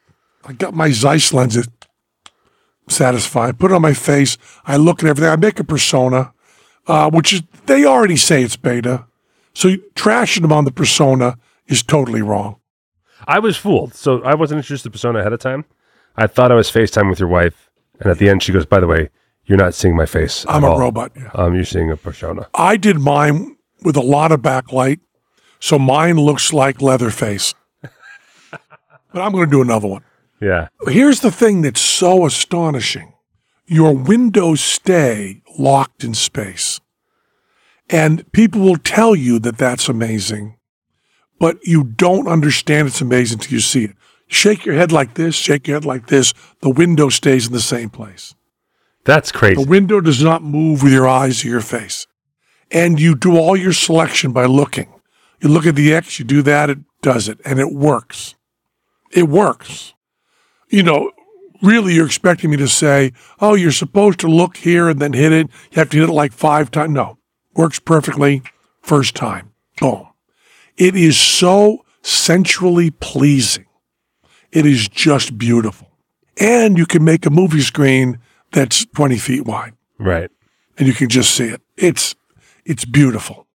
I got my Zeiss lenses satisfied, put it on my face. I look at everything. I make a persona, uh, which is, they already say it's beta. So trashing them on the persona is totally wrong. I was fooled. So I wasn't introduced to Persona ahead of time. I thought I was FaceTime with your wife. And at the end, she goes, By the way, you're not seeing my face. I'm a all. robot. Yeah. Um, you're seeing a Persona. I did mine with a lot of backlight. So mine looks like Leatherface. [LAUGHS] but I'm going to do another one. Yeah. Here's the thing that's so astonishing. Your windows stay locked in space. And people will tell you that that's amazing, but you don't understand it's amazing until you see it. Shake your head like this, shake your head like this. The window stays in the same place. That's crazy. The window does not move with your eyes or your face. And you do all your selection by looking. You look at the X, you do that, it does it, and it works. It works. You know, really, you're expecting me to say, oh, you're supposed to look here and then hit it. You have to hit it like five times. No, works perfectly first time. Boom. It is so sensually pleasing. It is just beautiful. And you can make a movie screen that's 20 feet wide right. and you can just see it. It's, it's beautiful.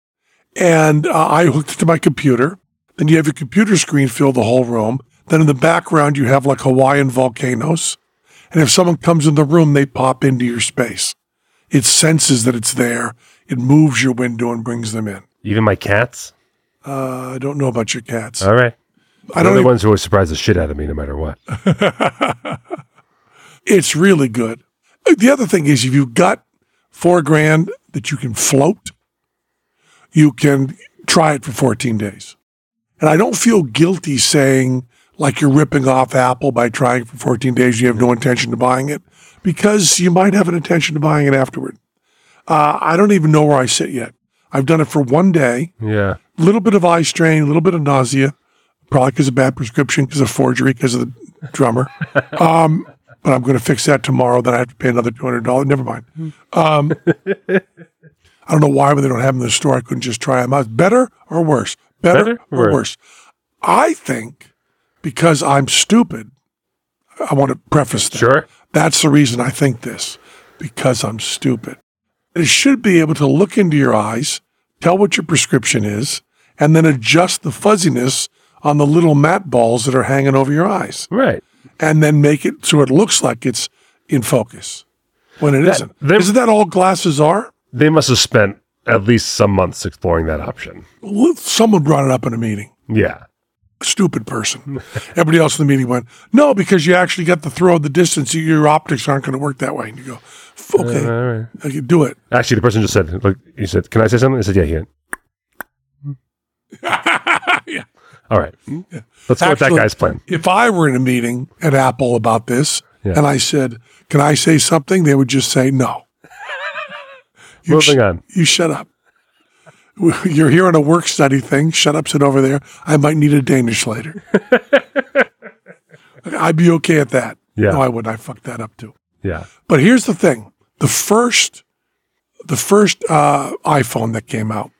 and uh, I hooked it to my computer. Then you have your computer screen fill the whole room. Then in the background, you have like Hawaiian volcanoes. And if someone comes in the room, they pop into your space. It senses that it's there. It moves your window and brings them in. Even my cats. Uh, I don't know about your cats. All right. I They're don't. the even- ones who always surprise the shit out of me, no matter what. [LAUGHS] it's really good. The other thing is, if you've got four grand that you can float, you can try it for 14 days. And I don't feel guilty saying like you're ripping off Apple by trying for 14 days. You have no intention of buying it because you might have an intention of buying it afterward. Uh, I don't even know where I sit yet. I've done it for one day, Yeah. a little bit of eye strain, a little bit of nausea, probably because of bad prescription, because of forgery, because of the drummer. [LAUGHS] Um, but I'm going to fix that tomorrow. Then I have to pay another two hundred dollars. Never mind. Um, I don't know why, but they don't have them in the store. I couldn't just try them out. Better or worse? Better, Better or worse? I think because I'm stupid. I want to preface that. Sure. That's the reason I think this, because I'm stupid. It should be able to look into your eyes, tell what your prescription is, and then adjust the fuzziness on the little mat balls that are hanging over your eyes, Right. and then make it so it looks like it's in focus when it That- not them- Isn't that all glasses are? They must have spent at least some months exploring that option. Someone brought it up in a meeting. Yeah. Stupid person. Everybody else in the meeting went, no, because you actually got the throw of the distance. Your optics aren't going to work that way. And you go, "F- uh, okay, All right. okay, do it. Actually, the person just said, "Look," he said, "Can I say something?" I said, "Yeah." Went, [LAUGHS] Yeah. All right. Let's go with that guy's plan. If I were in a meeting at Apple about this Yeah. and I said, Can I say something? They would just say, No. [LAUGHS] Moving sh- on. You shut up. [LAUGHS] You're here on a work study thing. Shut up, sit over there. I might need a Danish later. [LAUGHS] I'd be okay at that. Yeah. No, I wouldn't. I fucked that up too. Yeah. But here's the thing: the first, the first uh, iPhone that came out,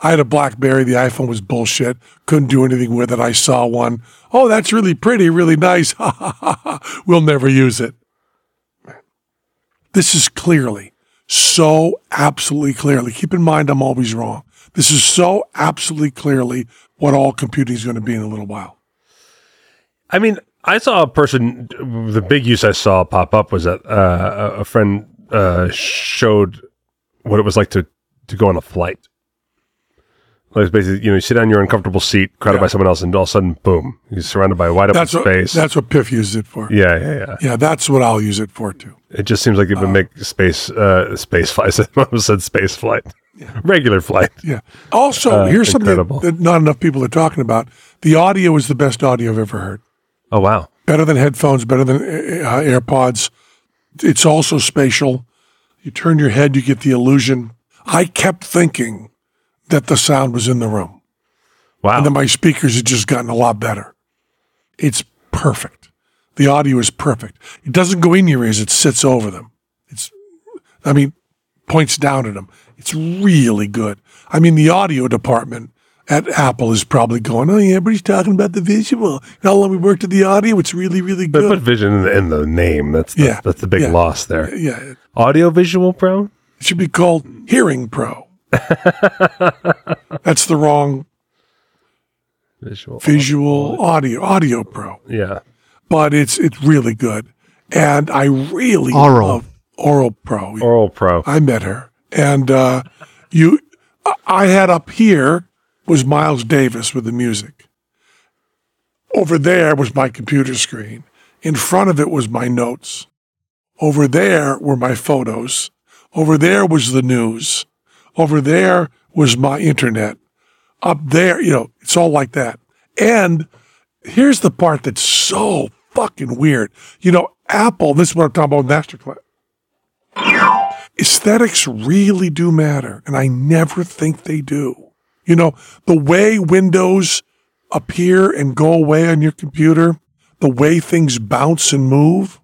I had a BlackBerry. The iPhone was bullshit. Couldn't do anything with it. I saw one. Oh, that's really pretty, really nice. [LAUGHS] we'll never use it. This is clearly, so absolutely clearly. Keep in mind, I'm always wrong. This is so absolutely clearly what all computing is going to be in a little while. I mean, I saw a person. The big use I saw pop up was that uh, a friend uh, showed what it was like to to go on a flight. Like it's basically, you know, you sit on your uncomfortable seat, crowded by someone else, and all of a sudden, boom, you're surrounded by wide open what, space. that's what Piff uses it for. yeah, yeah, yeah. Yeah, that's what I'll use it for too. It just seems like it would make space uh, space [LAUGHS] flight. I almost said space flight, [LAUGHS] regular flight. Yeah. Also, Uh, here's something that not enough people are talking about. The audio is the best audio I've ever heard. Oh wow, Better than headphones, better than uh, AirPods. It's also spatial. You turn your head, you get the illusion. I kept thinking that the sound was in the room, wow. and then my speakers had just gotten a lot better. It's perfect. The audio is perfect. It doesn't go in your ears; it sits over them. It's, I mean, points down at them. It's really good. I mean, the audio department at Apple is probably going, "Oh yeah, but he's talking about the visual. How long we worked at the audio? It's really, really good. But put vision in the, in the name. That's the, Yeah, that's the big yeah. loss there. Yeah, Audio visual pro. It should be called Hearing Pro. [LAUGHS] That's the wrong Visual. visual audio audio pro, Yeah. but it's it's really good, and I really Aural. love Oral Pro. Oral pro. I met her, and uh, you, I- I had up here was Miles Davis with the music. Over there was my computer screen. In front of it was my notes. Over there were my photos. Over there was the news. Over there was my internet. Up there, you know, it's all like that. And here's the part that's so fucking weird. You know, Apple, this is what I'm talking about Masterclass aesthetics really do matter, and I never think they do. You know, the way windows appear and go away on your computer, the way things bounce and move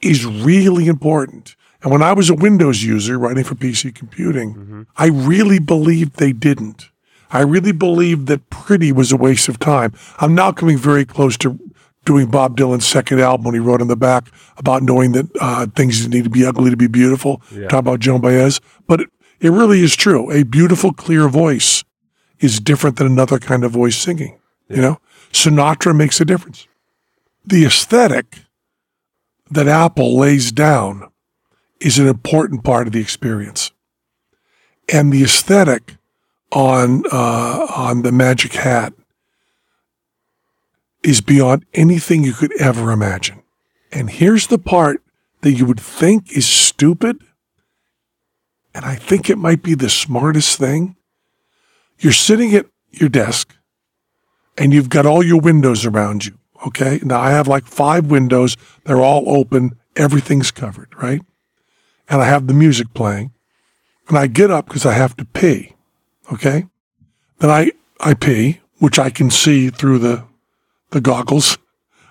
is really important. And when I was a Windows user writing for PC computing, I really believed they didn't. I really believed that pretty was a waste of time. I'm now coming very close to doing Bob Dylan's second album when he wrote in the back about knowing that uh, things need to be ugly to be beautiful. Talk about Joan Baez. But it, It really is true. A beautiful, clear voice is different than another kind of voice singing. You know, Sinatra makes a difference. The aesthetic that Apple lays down is an important part of the experience. And the aesthetic on uh, on the Magic Hat is beyond anything you could ever imagine. And here's the part that you would think is stupid, and I think it might be the smartest thing. You're sitting at your desk and you've got all your windows around you. Okay. Now I have like five windows. They're all open. Everything's covered, right? And I have the music playing and I get up because I have to pee. Okay. Then I, I pee, which I can see through the, the goggles.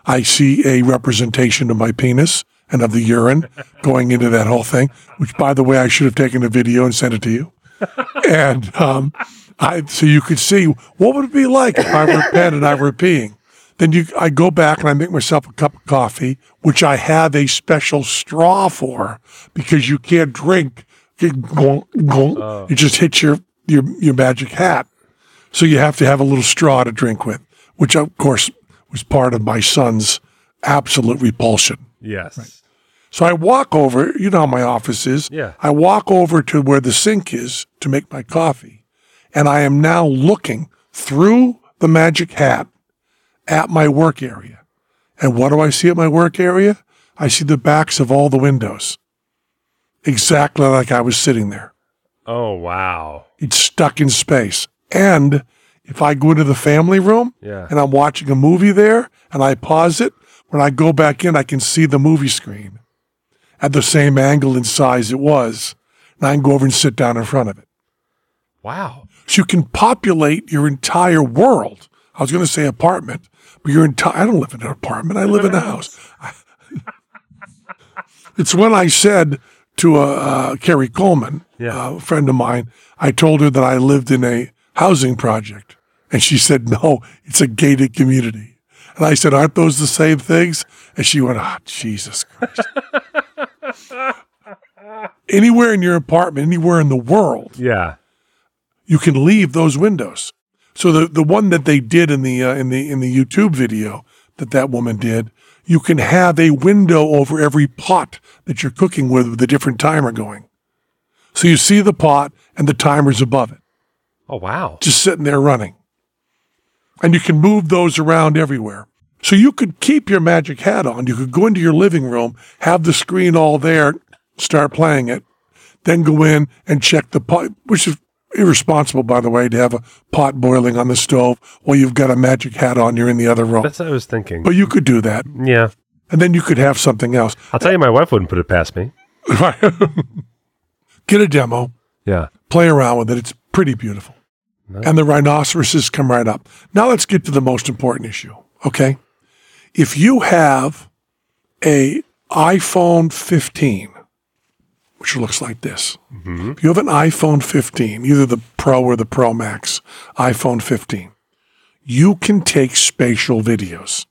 I see a representation of my penis and of the urine [LAUGHS] going into that whole thing, which by the way, I should have taken a video and sent it to you. [LAUGHS] and, um, I, so you could see what would it be like if I were Penn and I were peeing. Then you, I go back and I make myself a cup of coffee, which I have a special straw for because you can't drink. You, oh. you just hit your, your, your magic hat. So you have to have a little straw to drink with, which of course was part of my son's absolute repulsion. Yes. So I walk over, you know how my office is. Yeah. I walk over to where the sink is to make my coffee. And I am now looking through the magic hat at my work area. And what do I see at my work area? I see the backs of all the windows. Exactly like I was sitting there. Oh wow. It's stuck in space. And if I go into the family room Yeah. and I'm watching a movie there and I pause it, when I go back in, I can see the movie screen at the same angle and size it was. And I can go over and sit down in front of it. Wow. So you can populate your entire world. I was going to say apartment, your entire, I don't live in an apartment. I live in a house. [LAUGHS] it's when I said to uh, uh, Carrie Coleman, Yeah. uh, a friend of mine, I told her that I lived in a housing project. And she said, no, it's a gated community. And I said, aren't those the same things? And she went, ah, Jesus Christ. [LAUGHS] anywhere in your apartment, anywhere in the world, Yeah. you can leave those windows. So the the one that they did in the uh, in the in the YouTube video that that woman did, you can have a window over every pot that you're cooking with with a different timer going. So you see the pot and the timer's above it, Oh wow. just sitting there running. And you can move those around everywhere. So you could keep your magic hat on. You could go into your living room, have the screen all there, start playing it, then go in and check the pot, which is irresponsible, by the way, to have a pot boiling on the stove while you've got a magic hat on. You're in the other room. That's what I was thinking. But you could do that. yeah. And then you could have something else. I'll tell you, my wife wouldn't put it past me. [LAUGHS] Get a demo, Yeah. play around with it. It's pretty beautiful. And the rhinoceroses come right up. Now let's get to the most important issue. Okay. If you have a iPhone 15, which looks like this, if you have an iPhone 15, either the Pro or the Pro Max, iPhone 15, you can take spatial videos,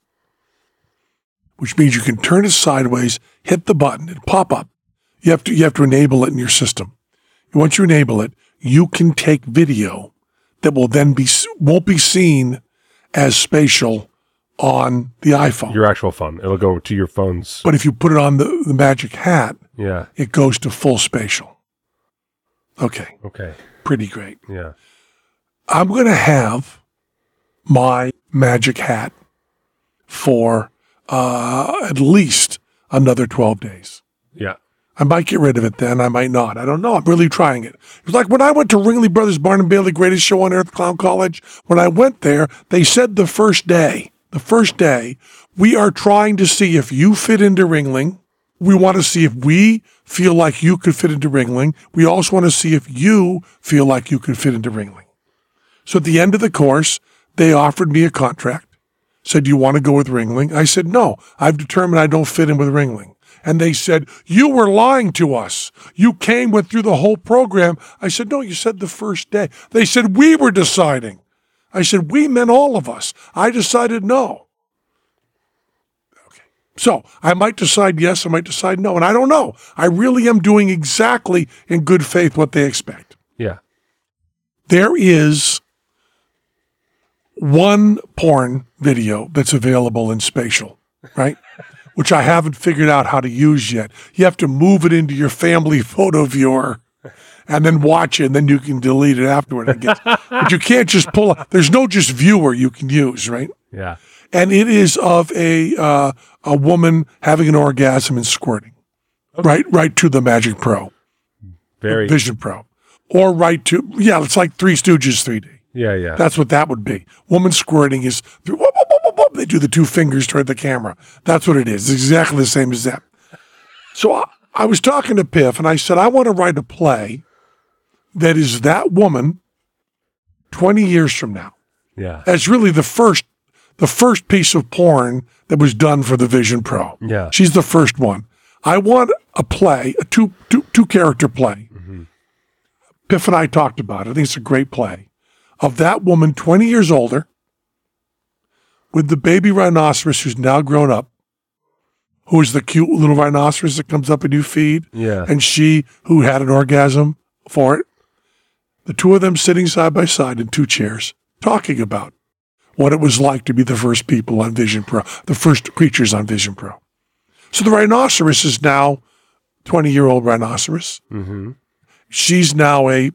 which means you can turn it sideways, hit the button, and pop up. You have to you have to enable it in your system. Once you enable it, you can take video that will then be won't be seen as spatial on the iPhone. Your actual phone. It'll go to your phone's. but if you put it on the, the Magic Hat, Yeah. it goes to full spatial. Okay, Okay. pretty great. Yeah. I'm going to have my Magic Hat for uh, at least another 12 days. Yeah. I might get rid of it then. I might not. I don't know. I'm really trying it. It was like when I went to Ringling Brothers Barnum and Bailey Greatest Show on Earth Clown College. When I went there, they said the first day, the first day, we are trying to see if you fit into Ringling. We want to see if we feel like you could fit into Ringling. We also want to see if you feel like you could fit into Ringling. So at the end of the course, they offered me a contract. Said, Do you want to go with Ringling? I said, No, I've determined I don't fit in with Ringling. And they said, You were lying to us. You came, went through the whole program. I said, No, you said the first day. They said, We were deciding. I said, We meant all of us. I decided no. So I might decide yes, I might decide no. And I don't know. I really am doing exactly in good faith what they expect. Yeah. There is one porn video that's available in spatial, right? [LAUGHS] Which I haven't figured out how to use yet. You have to move it into your family [LAUGHS] photo viewer and then watch it, and then you can delete it afterward. I guess. but you can't just pull it. There's no just viewer you can use, right? Yeah. And it is of a uh, a woman having an orgasm and squirting, right, right to the Magic Pro, Very. Vision Pro, or right to yeah, it's like Three Stooges 3D. Yeah, yeah. That's what that would be. Woman squirting is whoop, whoop, whoop, whoop, whoop. they do the two fingers toward the camera. That's what it is. It's exactly the same as that. So I, I was talking to Piff and I said, I want to write a play that is that woman 20 years from now. yeah. That's really the first the first piece of porn that was done for the Vision Pro. Yeah. She's the first one. I want a play, a two two two character play. Mm-hmm. Piff and I talked about it. I think it's a great play of that woman 20 years older with the baby rhinoceros who's now grown up, who is the cute little rhinoceros that comes up and you feed, Yeah. and she who had an orgasm for it. The two of them sitting side by side in two chairs, talking about what it was like to be the first people on Vision Pro, the first creatures on Vision Pro. So the rhinoceros is now 20 year old rhinoceros. Mm-hmm. She's now a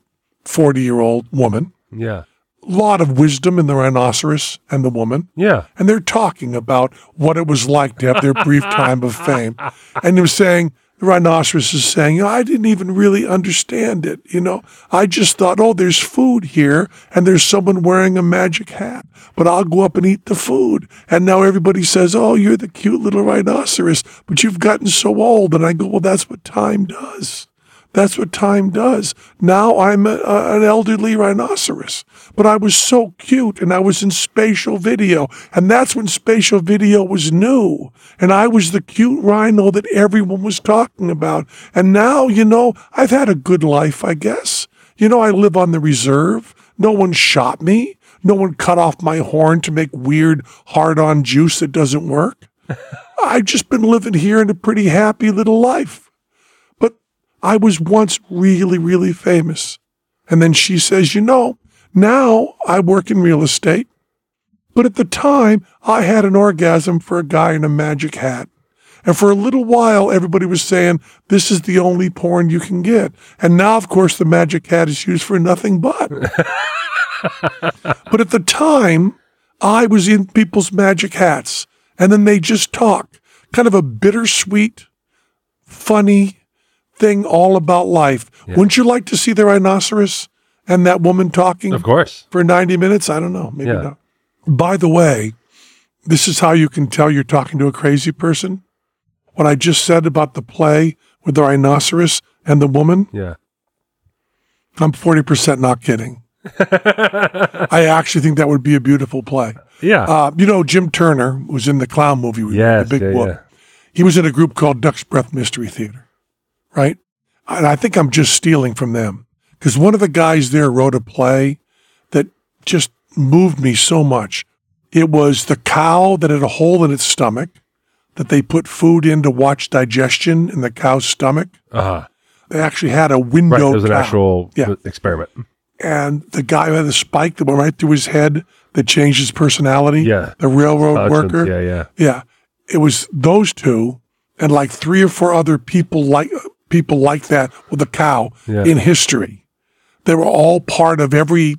40 year old woman. Yeah. A lot of wisdom in the rhinoceros and the woman. Yeah. And they're talking about what it was like to have their brief time of fame. And they're saying, the rhinoceros is saying, I didn't even really understand it. You know, I just thought, oh, there's food here and there's someone wearing a magic hat, but I'll go up and eat the food. And now everybody says, oh, you're the cute little rhinoceros, but you've gotten so old. And I go, well, that's what time does. That's what time does. Now I'm a, a- an elderly rhinoceros, but I was so cute and I was in spatial video. And that's when spatial video was new. And I was the cute rhino that everyone was talking about. And now, you know, I've had a good life, I guess. You know, I live on the reserve. No one shot me. No one cut off my horn to make weird hard on juice that doesn't work. [LAUGHS] I've just been living here in a pretty happy little life. I was once really, really famous. And then she says, You know, now I work in real estate. But at the time, I had an orgasm for a guy in a magic hat. And for a little while, everybody was saying, This is the only porn you can get. And now, of course, the magic hat is used for nothing but. but at the time, I was in people's magic hats. And then they just talk. Kind of a bittersweet, funny thing all about life. Wouldn't you like to see the rhinoceros and that woman talking Of course. for 90 minutes? I don't know. Maybe Yeah. not. By the way, this is how you can tell you're talking to a crazy person. What I just said about the play with the rhinoceros and the woman, Yeah. I'm 40% not kidding. [LAUGHS] I actually think that would be a beautiful play. Yeah. Uh, you know, Jim Turner was in the clown movie. with yes. the big yeah, yeah. He was in a group called Duck's Breath Mystery Theater, right? And I think I'm just stealing from them because one of the guys there wrote a play that just moved me so much. It was the cow that had a hole in its stomach that they put food in to watch digestion in the cow's stomach. Uh-huh. They actually had a window. Right. It was an cow. actual Yeah. experiment. and the guy who had the spike that went right through his head that changed his personality. Yeah. The railroad worker. Yeah, yeah. Yeah, it was those two and like three or four other people like people like that with a cow Yeah. in history. They were all part of every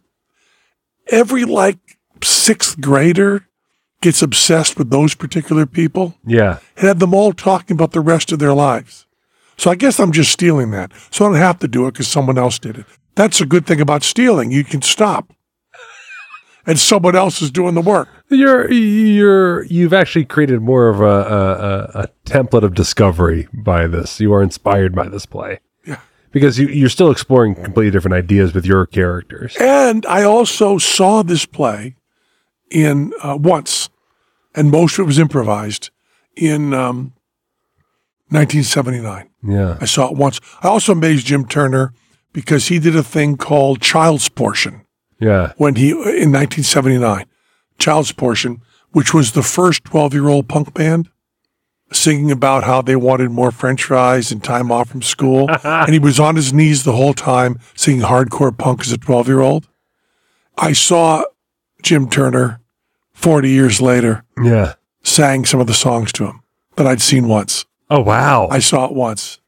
every like sixth grader gets obsessed with those particular people. Yeah. It had them all talking about the rest of their lives. So I guess I'm just stealing that. So I don't have to do it because someone else did it. That's a good thing about stealing. You can stop. And someone else is doing the work. You're you're you've actually created more of a, a, a, template of discovery by this. You are inspired by this play. Yeah. Because you, you're still exploring completely different ideas with your characters. And I also saw this play in uh, once, and most of it was improvised in um, 1979. Yeah. I saw it once. I also amazed Jim Turner because he did a thing called Child's Portion Yeah. when he in 1979. Child's Portion, which was the first 12 year old punk band singing about how they wanted more French fries and time off from school, [LAUGHS] and he was on his knees the whole time singing hardcore punk as a 12 year old. I saw Jim Turner 40 years later Yeah. sang some of the songs to him that I'd seen once. Oh wow. I saw it once.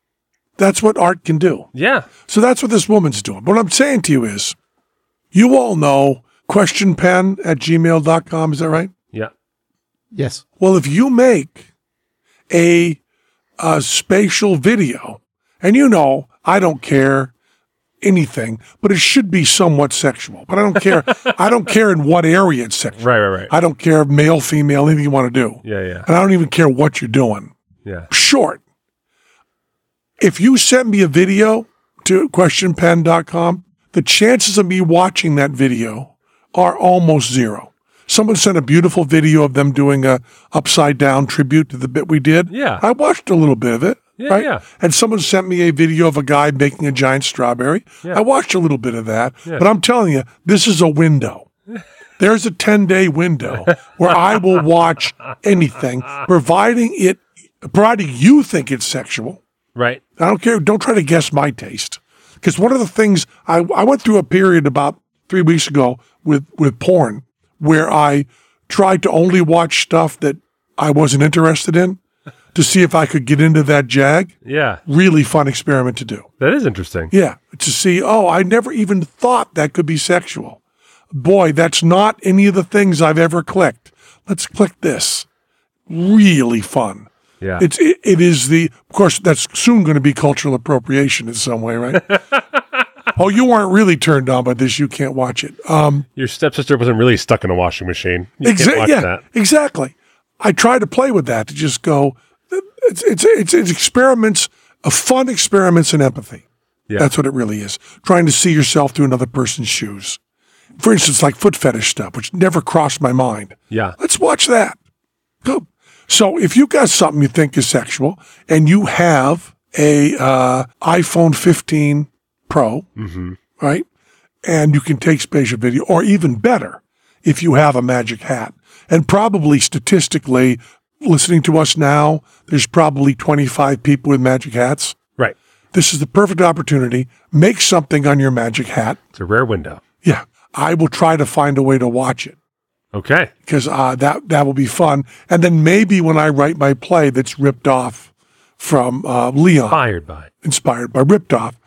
That's what art can do. yeah. So that's what this woman's doing. But What I'm saying to you is, you all know questionpen at gmail.com. Is that right? Yeah. Yes. Well, if you make a, a spatial video, and you know, I don't care anything, but it should be somewhat sexual. But I don't care. [LAUGHS] I don't care in what area it's sexual. Right. Right. Right. I don't care male, female, anything you want to do. yeah. Yeah. And I don't even care what you're doing. Yeah. Short. If you send me a video to questionpen.com, the chances of me watching that video are almost zero. Someone sent a beautiful video of them doing a upside down tribute to the bit we did. Yeah. I watched a little bit of it. Yeah, right? yeah. And someone sent me a video of a guy making a giant strawberry. Yeah. I watched a little bit of that. Yeah. But I'm telling you, this is a window. [LAUGHS] There's a 10 day window where I will watch anything, providing it, providing you think it's sexual. Right. I don't care. Don't try to guess my taste. Because one of the things I, I went through a period about three weeks ago with, with porn where I tried to only watch stuff that I wasn't interested in to see if I could get into that jag. Yeah. Really fun experiment to do. That is interesting. Yeah. To see, oh, I never even thought that could be sexual. Boy, that's not any of the things I've ever clicked. Let's click this. Really fun. Yeah. It's it, it is the of course that's soon going to be cultural appropriation in some way, right? [LAUGHS] oh, you weren't really turned on by this. You can't watch it. Um, Your stepsister wasn't really stuck in a washing machine. You can't exa- watch yeah, that. exactly. I try to play with that to just go. It's it's it's, it's experiments, a fun experiments in empathy. Yeah. That's what it really is. Trying to see yourself through another person's shoes. For instance, like foot fetish stuff, which never crossed my mind. Yeah. Let's watch that. Good. So if you got something you think is sexual and you have a uh, iPhone 15 Pro, right, and you can take spatial video, or even better, if you have a magic hat, and probably statistically, listening to us now, there's probably 25 people with magic hats. Right. This is the perfect opportunity. Make something on your magic hat. It's a rare window. Yeah, I will try to find a way to watch it Okay. because uh, that that will be fun. And then maybe when I write my play that's ripped off from uh, Leon, Fired by. inspired by ripped off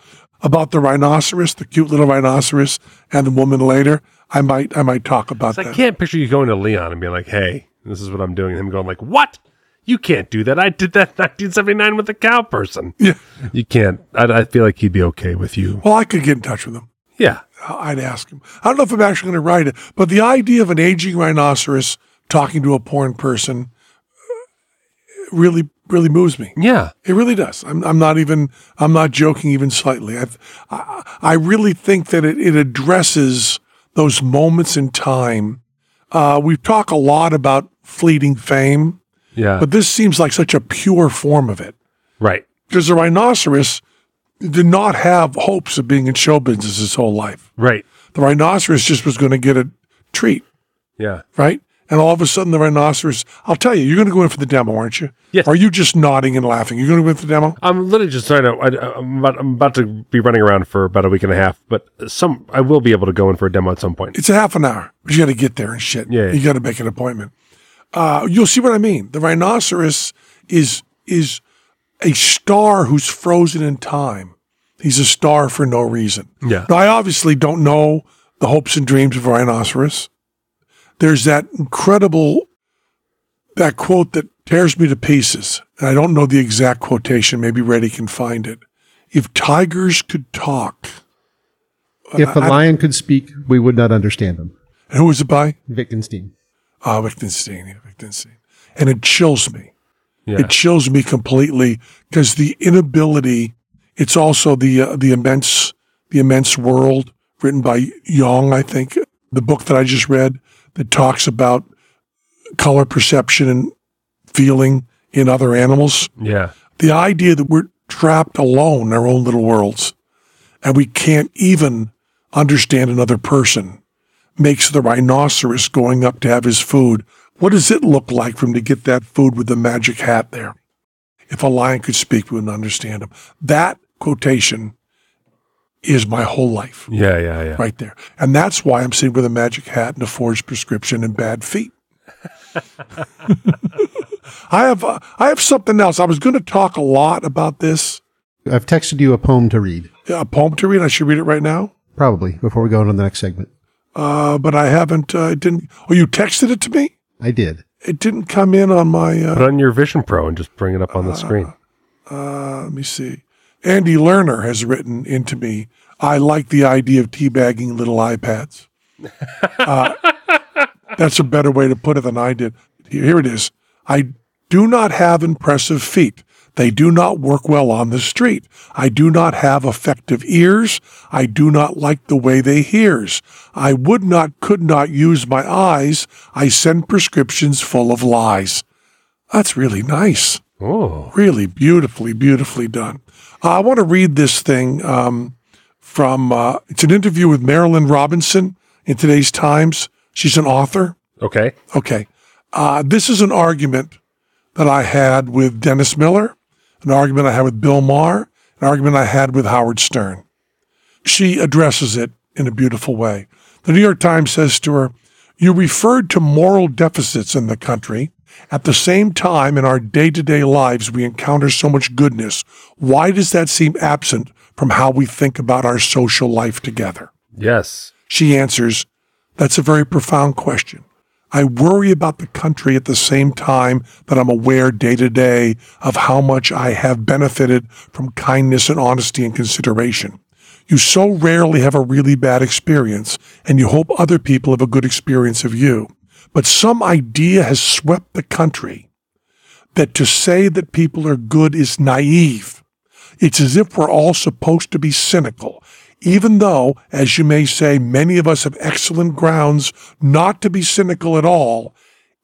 about the rhinoceros, the cute little rhinoceros, and the woman later, I might I might talk about So I can't picture you going to Leon and being like, "Hey, this is what I'm doing," and him going like, "What? You can't do that. I did that in 1979 with the cow person. Yeah. You can't. I, I feel like he'd be okay with you. Well, I could get in touch with him. Yeah. I'd ask him. I don't know if I'm actually going to write it, but the idea of an aging rhinoceros talking to a porn person uh, really really moves me. Yeah. It really does. I'm, I'm not even, I'm not joking even slightly. I've, I, I really think that it, it addresses those moments in time. Uh, we talk a lot about fleeting fame, Yeah. but this seems like such a pure form of it. right. Because the rhinoceros did not have hopes of being in show business his whole life. Right. The rhinoceros just was going to get a treat, Yeah. right? And all of a sudden, the rhinoceros, I'll tell you, you're going to go in for the demo, aren't you? Yes. Or are you just nodding and laughing? You're going to go in for the demo? I'm literally just trying to. I, I'm, about, I'm about to be running around for about a week and a half, but some I will be able to go in for a demo at some point. It's a half an hour, but you got to get there and shit. Yeah, yeah. You got to make an appointment. Uh, you'll see what I mean. The rhinoceros is is a star who's frozen in time. He's a star for no reason. Yeah. Now, I obviously don't know the hopes and dreams of a rhinoceros. There's that incredible that quote that tears me to pieces. And I don't know the exact quotation. Maybe Reddy can find it. If tigers could talk, If a lion could speak, we would not understand him. and who was it by? Wittgenstein. Ah, Wittgenstein, yeah, Wittgenstein. And it chills me. Yeah. It chills me completely because the inability. It's also the uh, the immense the immense world written by Yong, I think, the book that I just read that talks about color perception and feeling in other animals. yeah. The idea that we're trapped alone in our own little worlds and we can't even understand another person makes the rhinoceros going up to have his food. What does it look like for him to get that food with the magic hat there? If a lion could speak, we wouldn't understand him. That quotation is my whole life Yeah, yeah, yeah. right there. And that's why I'm sitting with a magic hat and a forged prescription and bad feet. [LAUGHS] I have uh, I have something else. I was going to talk a lot about this. I've texted you a poem to read, Yeah, A poem to read. I should read it right now. probably before we go on to the next segment. Uh, but I haven't. Uh, it didn't. Oh, you texted it to me. I did. It didn't come in on my. Put Uh, on your Vision Pro and just bring it up on the screen. uh, let me see. Andy Lerner has written into me. I like the idea of teabagging little iPads. [LAUGHS] Uh, that's a better way to put it than I did. Here here it is. I do not have impressive feet. They do not work well on the street. I do not have effective ears. I do not like the way they hears. I would not, could not use my eyes. I send prescriptions full of lies. That's really nice Oh, really beautifully, beautifully done. Uh, I want to read this thing um, from. Uh, it's an interview with Marilynne Robinson in today's Times. She's an author. okay. Okay, uh, this is an argument that I had with Dennis Miller, an argument I had with Bill Maher, an argument I had with Howard Stern. She addresses it in a beautiful way. The New York Times says to her, You referred to moral deficits in the country. At the same time, in our day to day lives, we encounter so much goodness. Why does that seem absent from how we think about our social life together? Yes. She answers, That's a very profound question. I worry about the country at the same time that I'm aware day to day of how much I have benefited from kindness and honesty and consideration. You so rarely have a really bad experience, and you hope other people have a good experience of you. But some idea has swept the country that to say that people are good is naive. It's as if we're all supposed to be cynical, even though, as you may say, many of us have excellent grounds not to be cynical at all.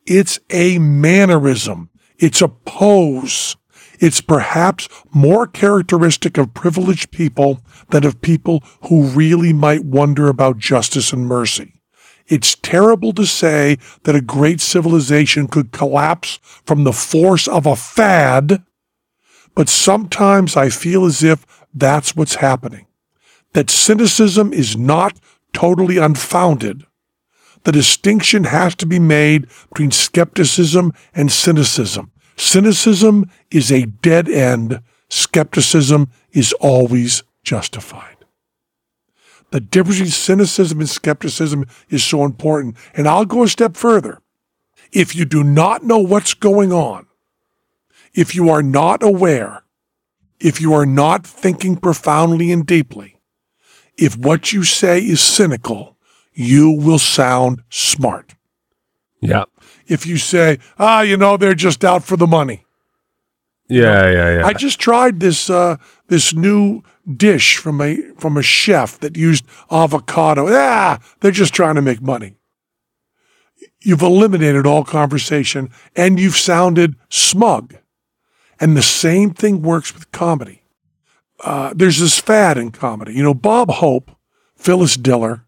It's a mannerism. It's a pose. It's perhaps more characteristic of privileged people than of people who really might wonder about justice and mercy. It's terrible to say that a great civilization could collapse from the force of a fad, but sometimes I feel as if that's what's happening. That cynicism is not totally unfounded. The distinction has to be made between skepticism and cynicism. Cynicism is a dead end. Skepticism is always justified. The difference between cynicism and skepticism is so important. And I'll go a step further. If you do not know what's going on, if you are not aware, if you are not thinking profoundly and deeply, if what you say is cynical, you will sound smart. Yeah. If you say, ah, you know, they're just out for the money. Yeah, yeah, yeah. I just tried this uh, this new dish from a from a chef that used avocado. Ah, they're just trying to make money. You've eliminated all conversation and you've sounded smug. And the same thing works with comedy. Uh, there's this fad in comedy. You know, Bob Hope, Phyllis Diller,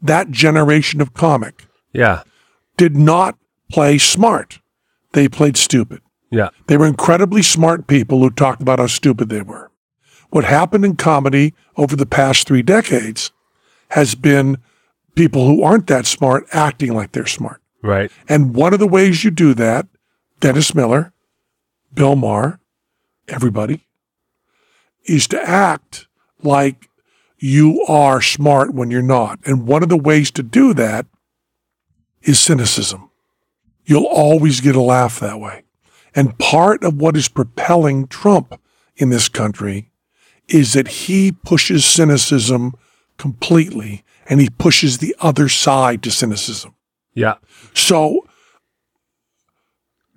that generation of comic yeah. did not play smart. They played stupid. Yeah. They were incredibly smart people who talked about how stupid they were. What happened in comedy over the past three decades has been people who aren't that smart acting like they're smart. Right. And one of the ways you do that, Dennis Miller, Bill Maher, everybody, is to act like you are smart when you're not. And one of the ways to do that is cynicism. You'll always get a laugh that way. And part of what is propelling Trump in this country is that he pushes cynicism completely and he pushes the other side to cynicism. Yeah. So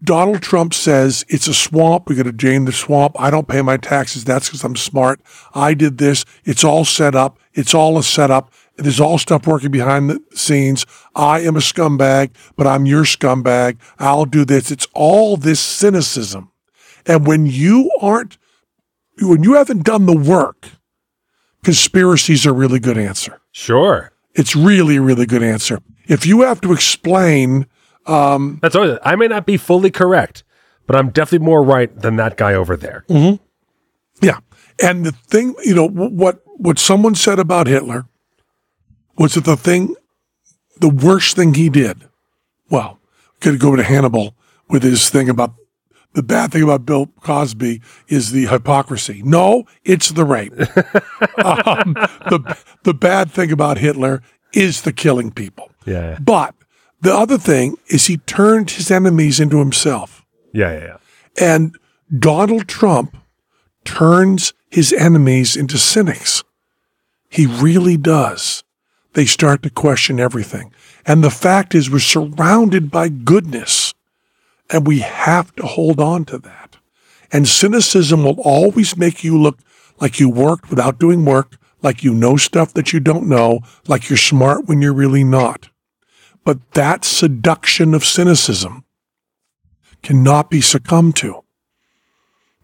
Donald Trump says it's a swamp. We got to drain the swamp. I don't pay my taxes. That's because I'm smart. I did this. It's all set up. It's all a setup. There's all stuff working behind the scenes. I am a scumbag, but I'm your scumbag. I'll do this. It's all this cynicism. And when you aren't, when you haven't done the work, conspiracies are a really good answer. Sure. It's really, really good answer. If you have to explain, um, That's always, I may not be fully correct, but I'm definitely more right than that guy over there. yeah, And the thing, you know, what what someone said about Hitler was that the thing, the worst thing he did. Well, could go to Hannibal with his thing about the bad thing about Bill Cosby is the hypocrisy. No, it's the rape. [LAUGHS] um, the the bad thing about Hitler is the killing people. Yeah. But the other thing is he turned his enemies into himself. Yeah. Yeah. Yeah. And Donald Trump turns his enemies into cynics. He really does. They start to question everything. And the fact is, we're surrounded by goodness, and we have to hold on to that. And cynicism will always make you look like you worked without doing work, like you know stuff that you don't know, like you're smart when you're really not. But that seduction of cynicism cannot be succumbed to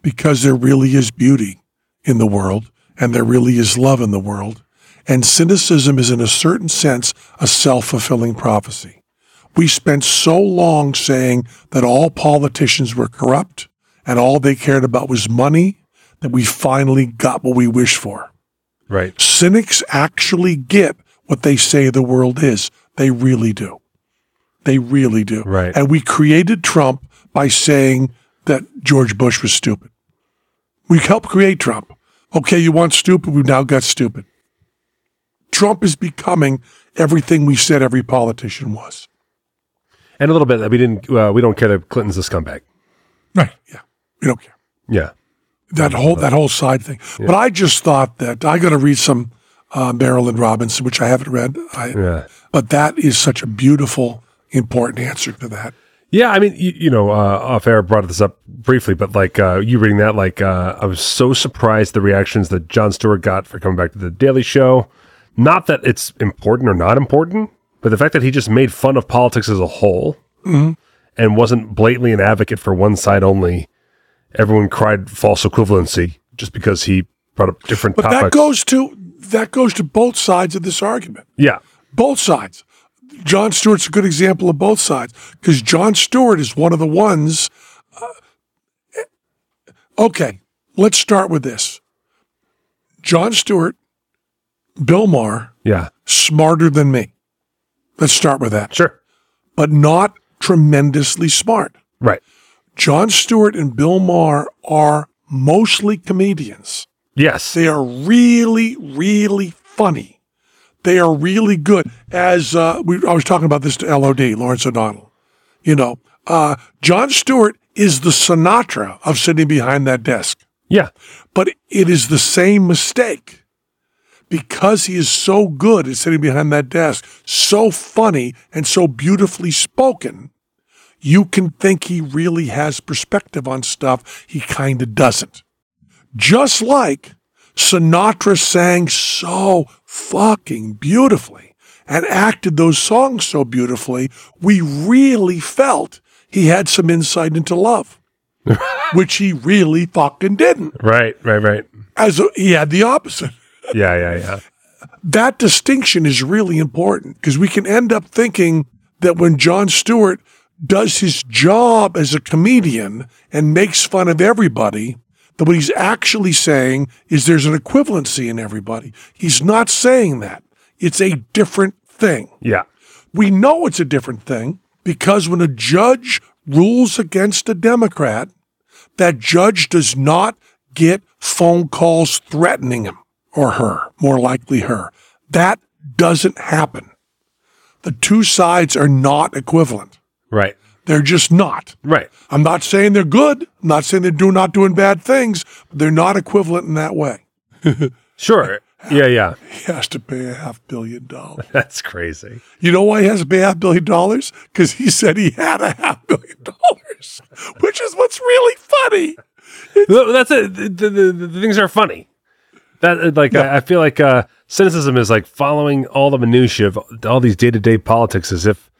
because there really is beauty in the world and there really is love in the world. And cynicism is, in a certain sense, a self fulfilling prophecy. We spent so long saying that all politicians were corrupt and all they cared about was money that we finally got what we wished for. Right. Cynics actually get what they say the world is. They really do. They really do. Right. And we created Trump by saying that George Bush was stupid. We helped create Trump. Okay, you want stupid? We've now got stupid. Trump is becoming everything we said every politician was. And a little bit that we didn't. Uh, we don't care that Clinton's a scumbag. Right. Yeah. We don't care. Yeah. that whole that whole side thing. But I just thought that I got to read some uh, Marilynne Robinson, which I haven't read. I, Yeah. But that is such a beautiful, important answer to that. Yeah, I mean, you, you know, uh, off air brought this up briefly, but like uh, you reading that, like uh, I was so surprised the reactions that Jon Stewart got for coming back to the Daily Show. Not that it's important or not important, but the fact that he just made fun of politics as a whole and wasn't blatantly an advocate for one side only. Everyone cried false equivalency just because he brought up different But topics. that goes to that goes to both sides of this argument. yeah, Both sides. Jon Stewart's a good example of both sides because Jon Stewart is one of the ones. Uh, okay, let's start with this. Jon Stewart, Bill Maher, yeah, smarter than me. Let's start with that. sure, but not tremendously smart. right, Jon Stewart and Bill Maher are mostly comedians. yes, They are really, really funny. They are really good. As uh, we, I was talking about this to LOD, Lawrence O'Donnell. You know, uh, Jon Stewart is the Sinatra of sitting behind that desk. yeah, But it is the same mistake because he is so good at sitting behind that desk, so funny and so beautifully spoken. You can think he really has perspective on stuff he kind of doesn't. Just like Sinatra sang so fucking beautifully and acted those songs so beautifully, we really felt he had some insight into love, [LAUGHS] which he really fucking didn't right, right, right. as a, he had the opposite. [LAUGHS] Yeah, yeah, yeah. That distinction is really important because we can end up thinking that when Jon Stewart does his job as a comedian and makes fun of everybody, that what he's actually saying is there's an equivalency in everybody. He's not saying that. It's a different thing. Yeah. We know it's a different thing because when a judge rules against a Democrat, that judge does not get phone calls threatening him or her, more likely her. That doesn't happen. The two sides are not equivalent. Right. They're just not. Right. I'm not saying they're good. I'm not saying they're do, not doing bad things, they're not equivalent in that way. [LAUGHS] Sure. Yeah, yeah. [LAUGHS] He has to pay a half billion dollars. [LAUGHS] That's crazy. You know why he has to pay a half billion dollars? Because he said he had a half billion dollars, which is what's really funny. Th- That's it. The, the, the, things are funny. That uh, like I, I feel like uh, cynicism is like following all the minutia of all these day to day politics as if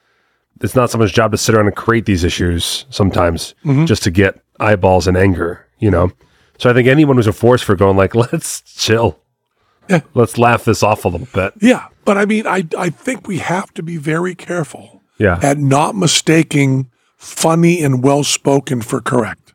it's not someone's job to sit around and create these issues sometimes mm-hmm. just to get eyeballs and anger. You know. So I think anyone who's a force for going like [LAUGHS] let's chill, Yeah. let's laugh this off a little bit. Yeah, but I mean, I I think we have to be very careful Yeah, at not mistaking funny and well spoken for correct.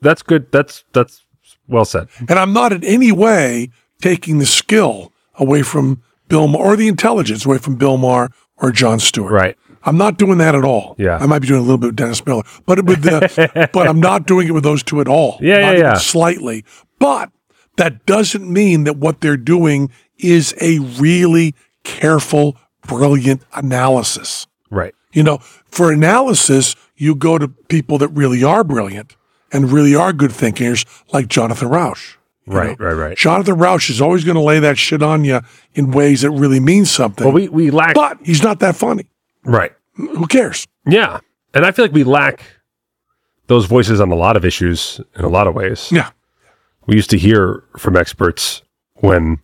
that's good. That's that's Well said. And I'm not in any way taking the skill away from Bill Maher or the intelligence away from Bill Maher or Jon Stewart. Right. I'm not doing that at all. Yeah. I might be doing a little bit with Dennis Miller, but with the, [LAUGHS] but I'm not doing it with those two at all. Yeah, Not yeah, even yeah. Slightly, but that doesn't mean that what they're doing is a really careful, brilliant analysis. Right. You know, for analysis, you go to people that really are brilliant and really are good thinkers, like Jonathan Rauch. Right, know. right, right. Jonathan Rauch is always going to lay that shit on you in ways that really mean something. Well, we, we lack. but he's not that funny. Right. Who cares? Yeah. And I feel like we lack those voices on a lot of issues in a lot of ways. Yeah. We used to hear from experts when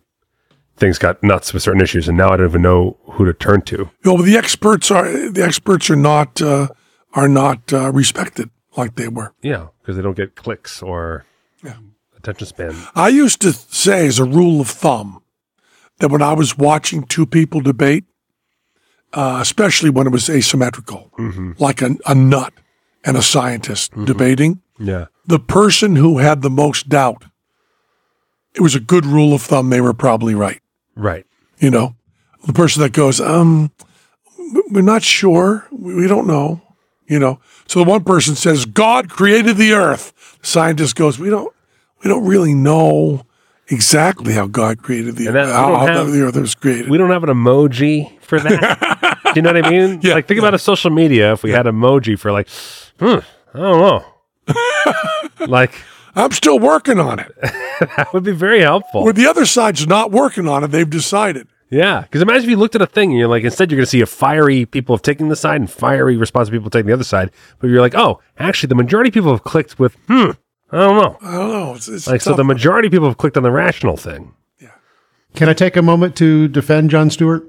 things got nuts with certain issues, and now I don't even know who to turn to. Well, the experts are the experts are not uh, are not uh, respected like they were. Yeah, because they don't get clicks or attention span. I used to say, as a rule of thumb, that when I was watching two people debate, uh, especially when it was asymmetrical, like a, a nut and a scientist debating, Yeah. the person who had the most doubt, it was a good rule of thumb. They were probably right. Right. You know, the person that goes, um, we're not sure. We we don't know. You know, so the one person says, God created the earth. The scientist goes, we don't, we don't really know exactly how God created the, that- how, have- the earth was created. We don't have an emoji for that. [LAUGHS] Do you know what I mean? Yeah. Like, think about a social media if we had emoji for, like, hmm, I don't know. [LAUGHS] like, I'm still working on it. [LAUGHS] that would be very helpful. Where the other side's not working on it, they've decided. Yeah, because imagine if you looked at a thing and you're like, instead you're going to see a fiery people taken the side and fiery responsive people taking the other side, but you're like, oh, actually, the majority of people have clicked with, hmm, I don't know. I don't know. It's, it's Like, so tough. the majority of people have clicked on the rational thing. Yeah. Can I take a moment to defend Jon Stewart,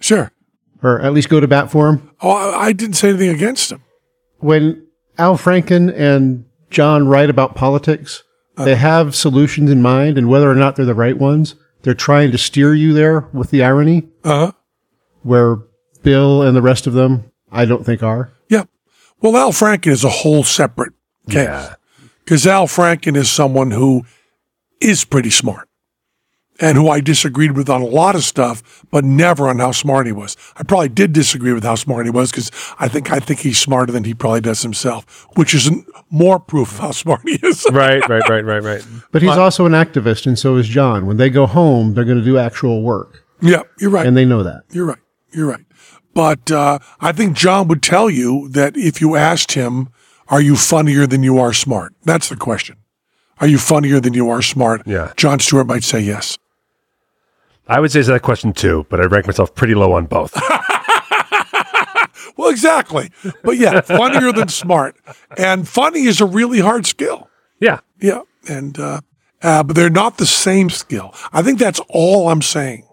sure. or at least go to bat for him? Oh, I, I didn't say anything against him. When Al Franken and John write about politics, they have solutions in mind, and whether or not they're the right ones, they're trying to steer you there with the irony, Uh huh. where Bill and the rest of them, I don't think are. Yeah. Well, Al Franken is a whole separate case. Yeah. Because Al Franken is someone who is pretty smart and who I disagreed with on a lot of stuff, but never on how smart he was. I probably did disagree with how smart he was because I think I think he's smarter than he probably does himself, which is more proof of how smart he is. [LAUGHS] Right, right, right, right, right. But he's also an activist, and so is John. When they go home, they're going to do actual work, yeah, you're right. and they know that. You're right. You're right. But uh, I think John would tell you that if you asked him, "Are you funnier than you are smart?" That's the question. Are you funnier than you are smart? Yeah. Jon Stewart might say yes. I would say that question too, but I rank myself pretty low on both. [LAUGHS] Well, exactly. But yeah, funnier than smart. And funny is a really hard skill. yeah. Yeah. And, uh, uh, but they're not the same skill. I think that's all I'm saying.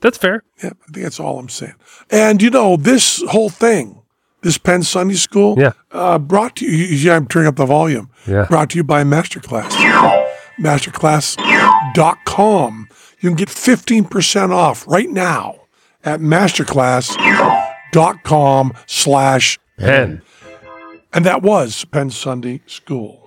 That's fair. Yeah. I think that's all I'm saying. And, you know, this whole thing, this Penn Sunday School, Yeah. uh, brought to you, yeah, I'm turning up the volume. Yeah. Brought to you by Masterclass. Masterclass.com. You can get 15% off right now at masterclass.com slash Penn. And that was Penn Sunday School.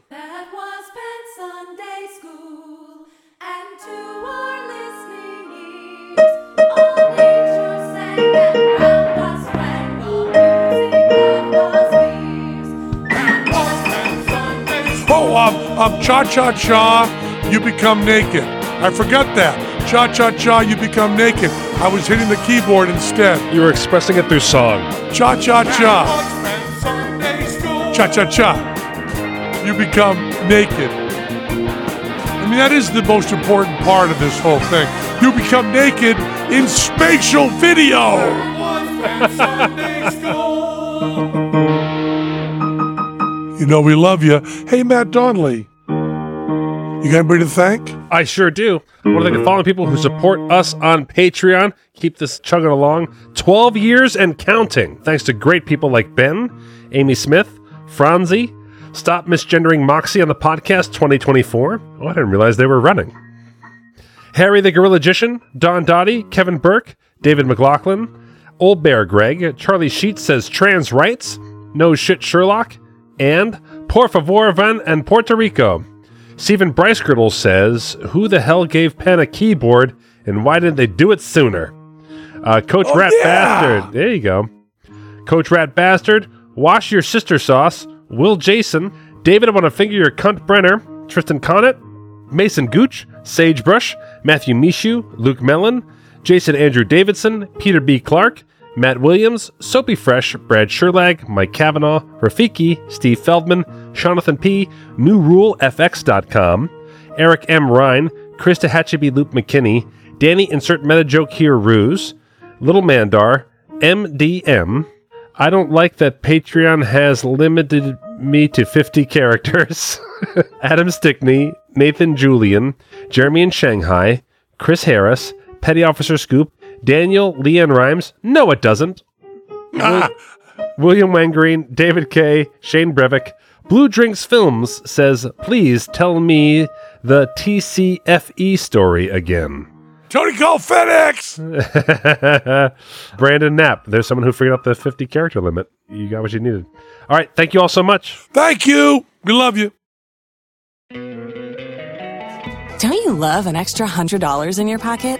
Um, cha cha cha, you become naked. I forgot that. Cha cha cha, you become naked. I was hitting the keyboard instead. You were expressing it through song. Cha cha cha. Cha cha cha. You become naked. I mean, that is the most important part of this whole thing. You become naked in spatial video. [LAUGHS] [LAUGHS] You know we love you. Hey, Matt Donnelly. You got anybody to thank? I sure do. I want to thank the following people who support us on Patreon. Keep this chugging along. 12 years and counting. Thanks to great people like Ben, Amy Smith, Franzi, Stop Misgendering Moxie on the podcast 2024. Oh, I didn't realize they were running. Harry the Gorilla Magician, Don Dottie, Kevin Burke, David McLaughlin, Old Bear Greg, Charlie Sheets says trans rights, No Shit Sherlock, and Por favor Van and Puerto Rico. Stephen Bryce says, Who the hell gave Penn a keyboard and why didn't they do it sooner? Uh, Coach Oh, Rat yeah! Bastard. There you go. Coach Rat Bastard. Wash your sister sauce. Will Jason. David, I want to finger your cunt Brenner. Tristan Connett. Mason Gooch. Sagebrush. Matthew Mishu. Luke Mellon. Jason Andrew Davidson. Peter B. Clark. Matt Williams, Soapy Fresh, Brad Sherlag, Mike Kavanaugh, Rafiki, Steve Feldman, Jonathan P., NewRuleFX.com, Eric M. Ryan, Krista Hatchaby Luke McKinney, Danny Insert Meta Joke Here Ruse, Little Mandar, MDM. I don't like that Patreon has limited me to 50 [LAUGHS] characters. [LAUGHS] Adam Stickney, Nathan Julian, Jeremy in Shanghai, Chris Harris, Petty Officer Scoop, Daniel Leon Rhymes. No, it doesn't. Ah. Wil- William Wangreen, David K, Shane Brevick. Blue Drinks Films says, please tell me the TCFE story again. Tony call FedEx. [LAUGHS] Brandon Knapp, there's someone who figured out the 50 character limit. You got what you needed. All right, thank you all so much. Thank you. We love you. Don't you love an extra $100 in your pocket?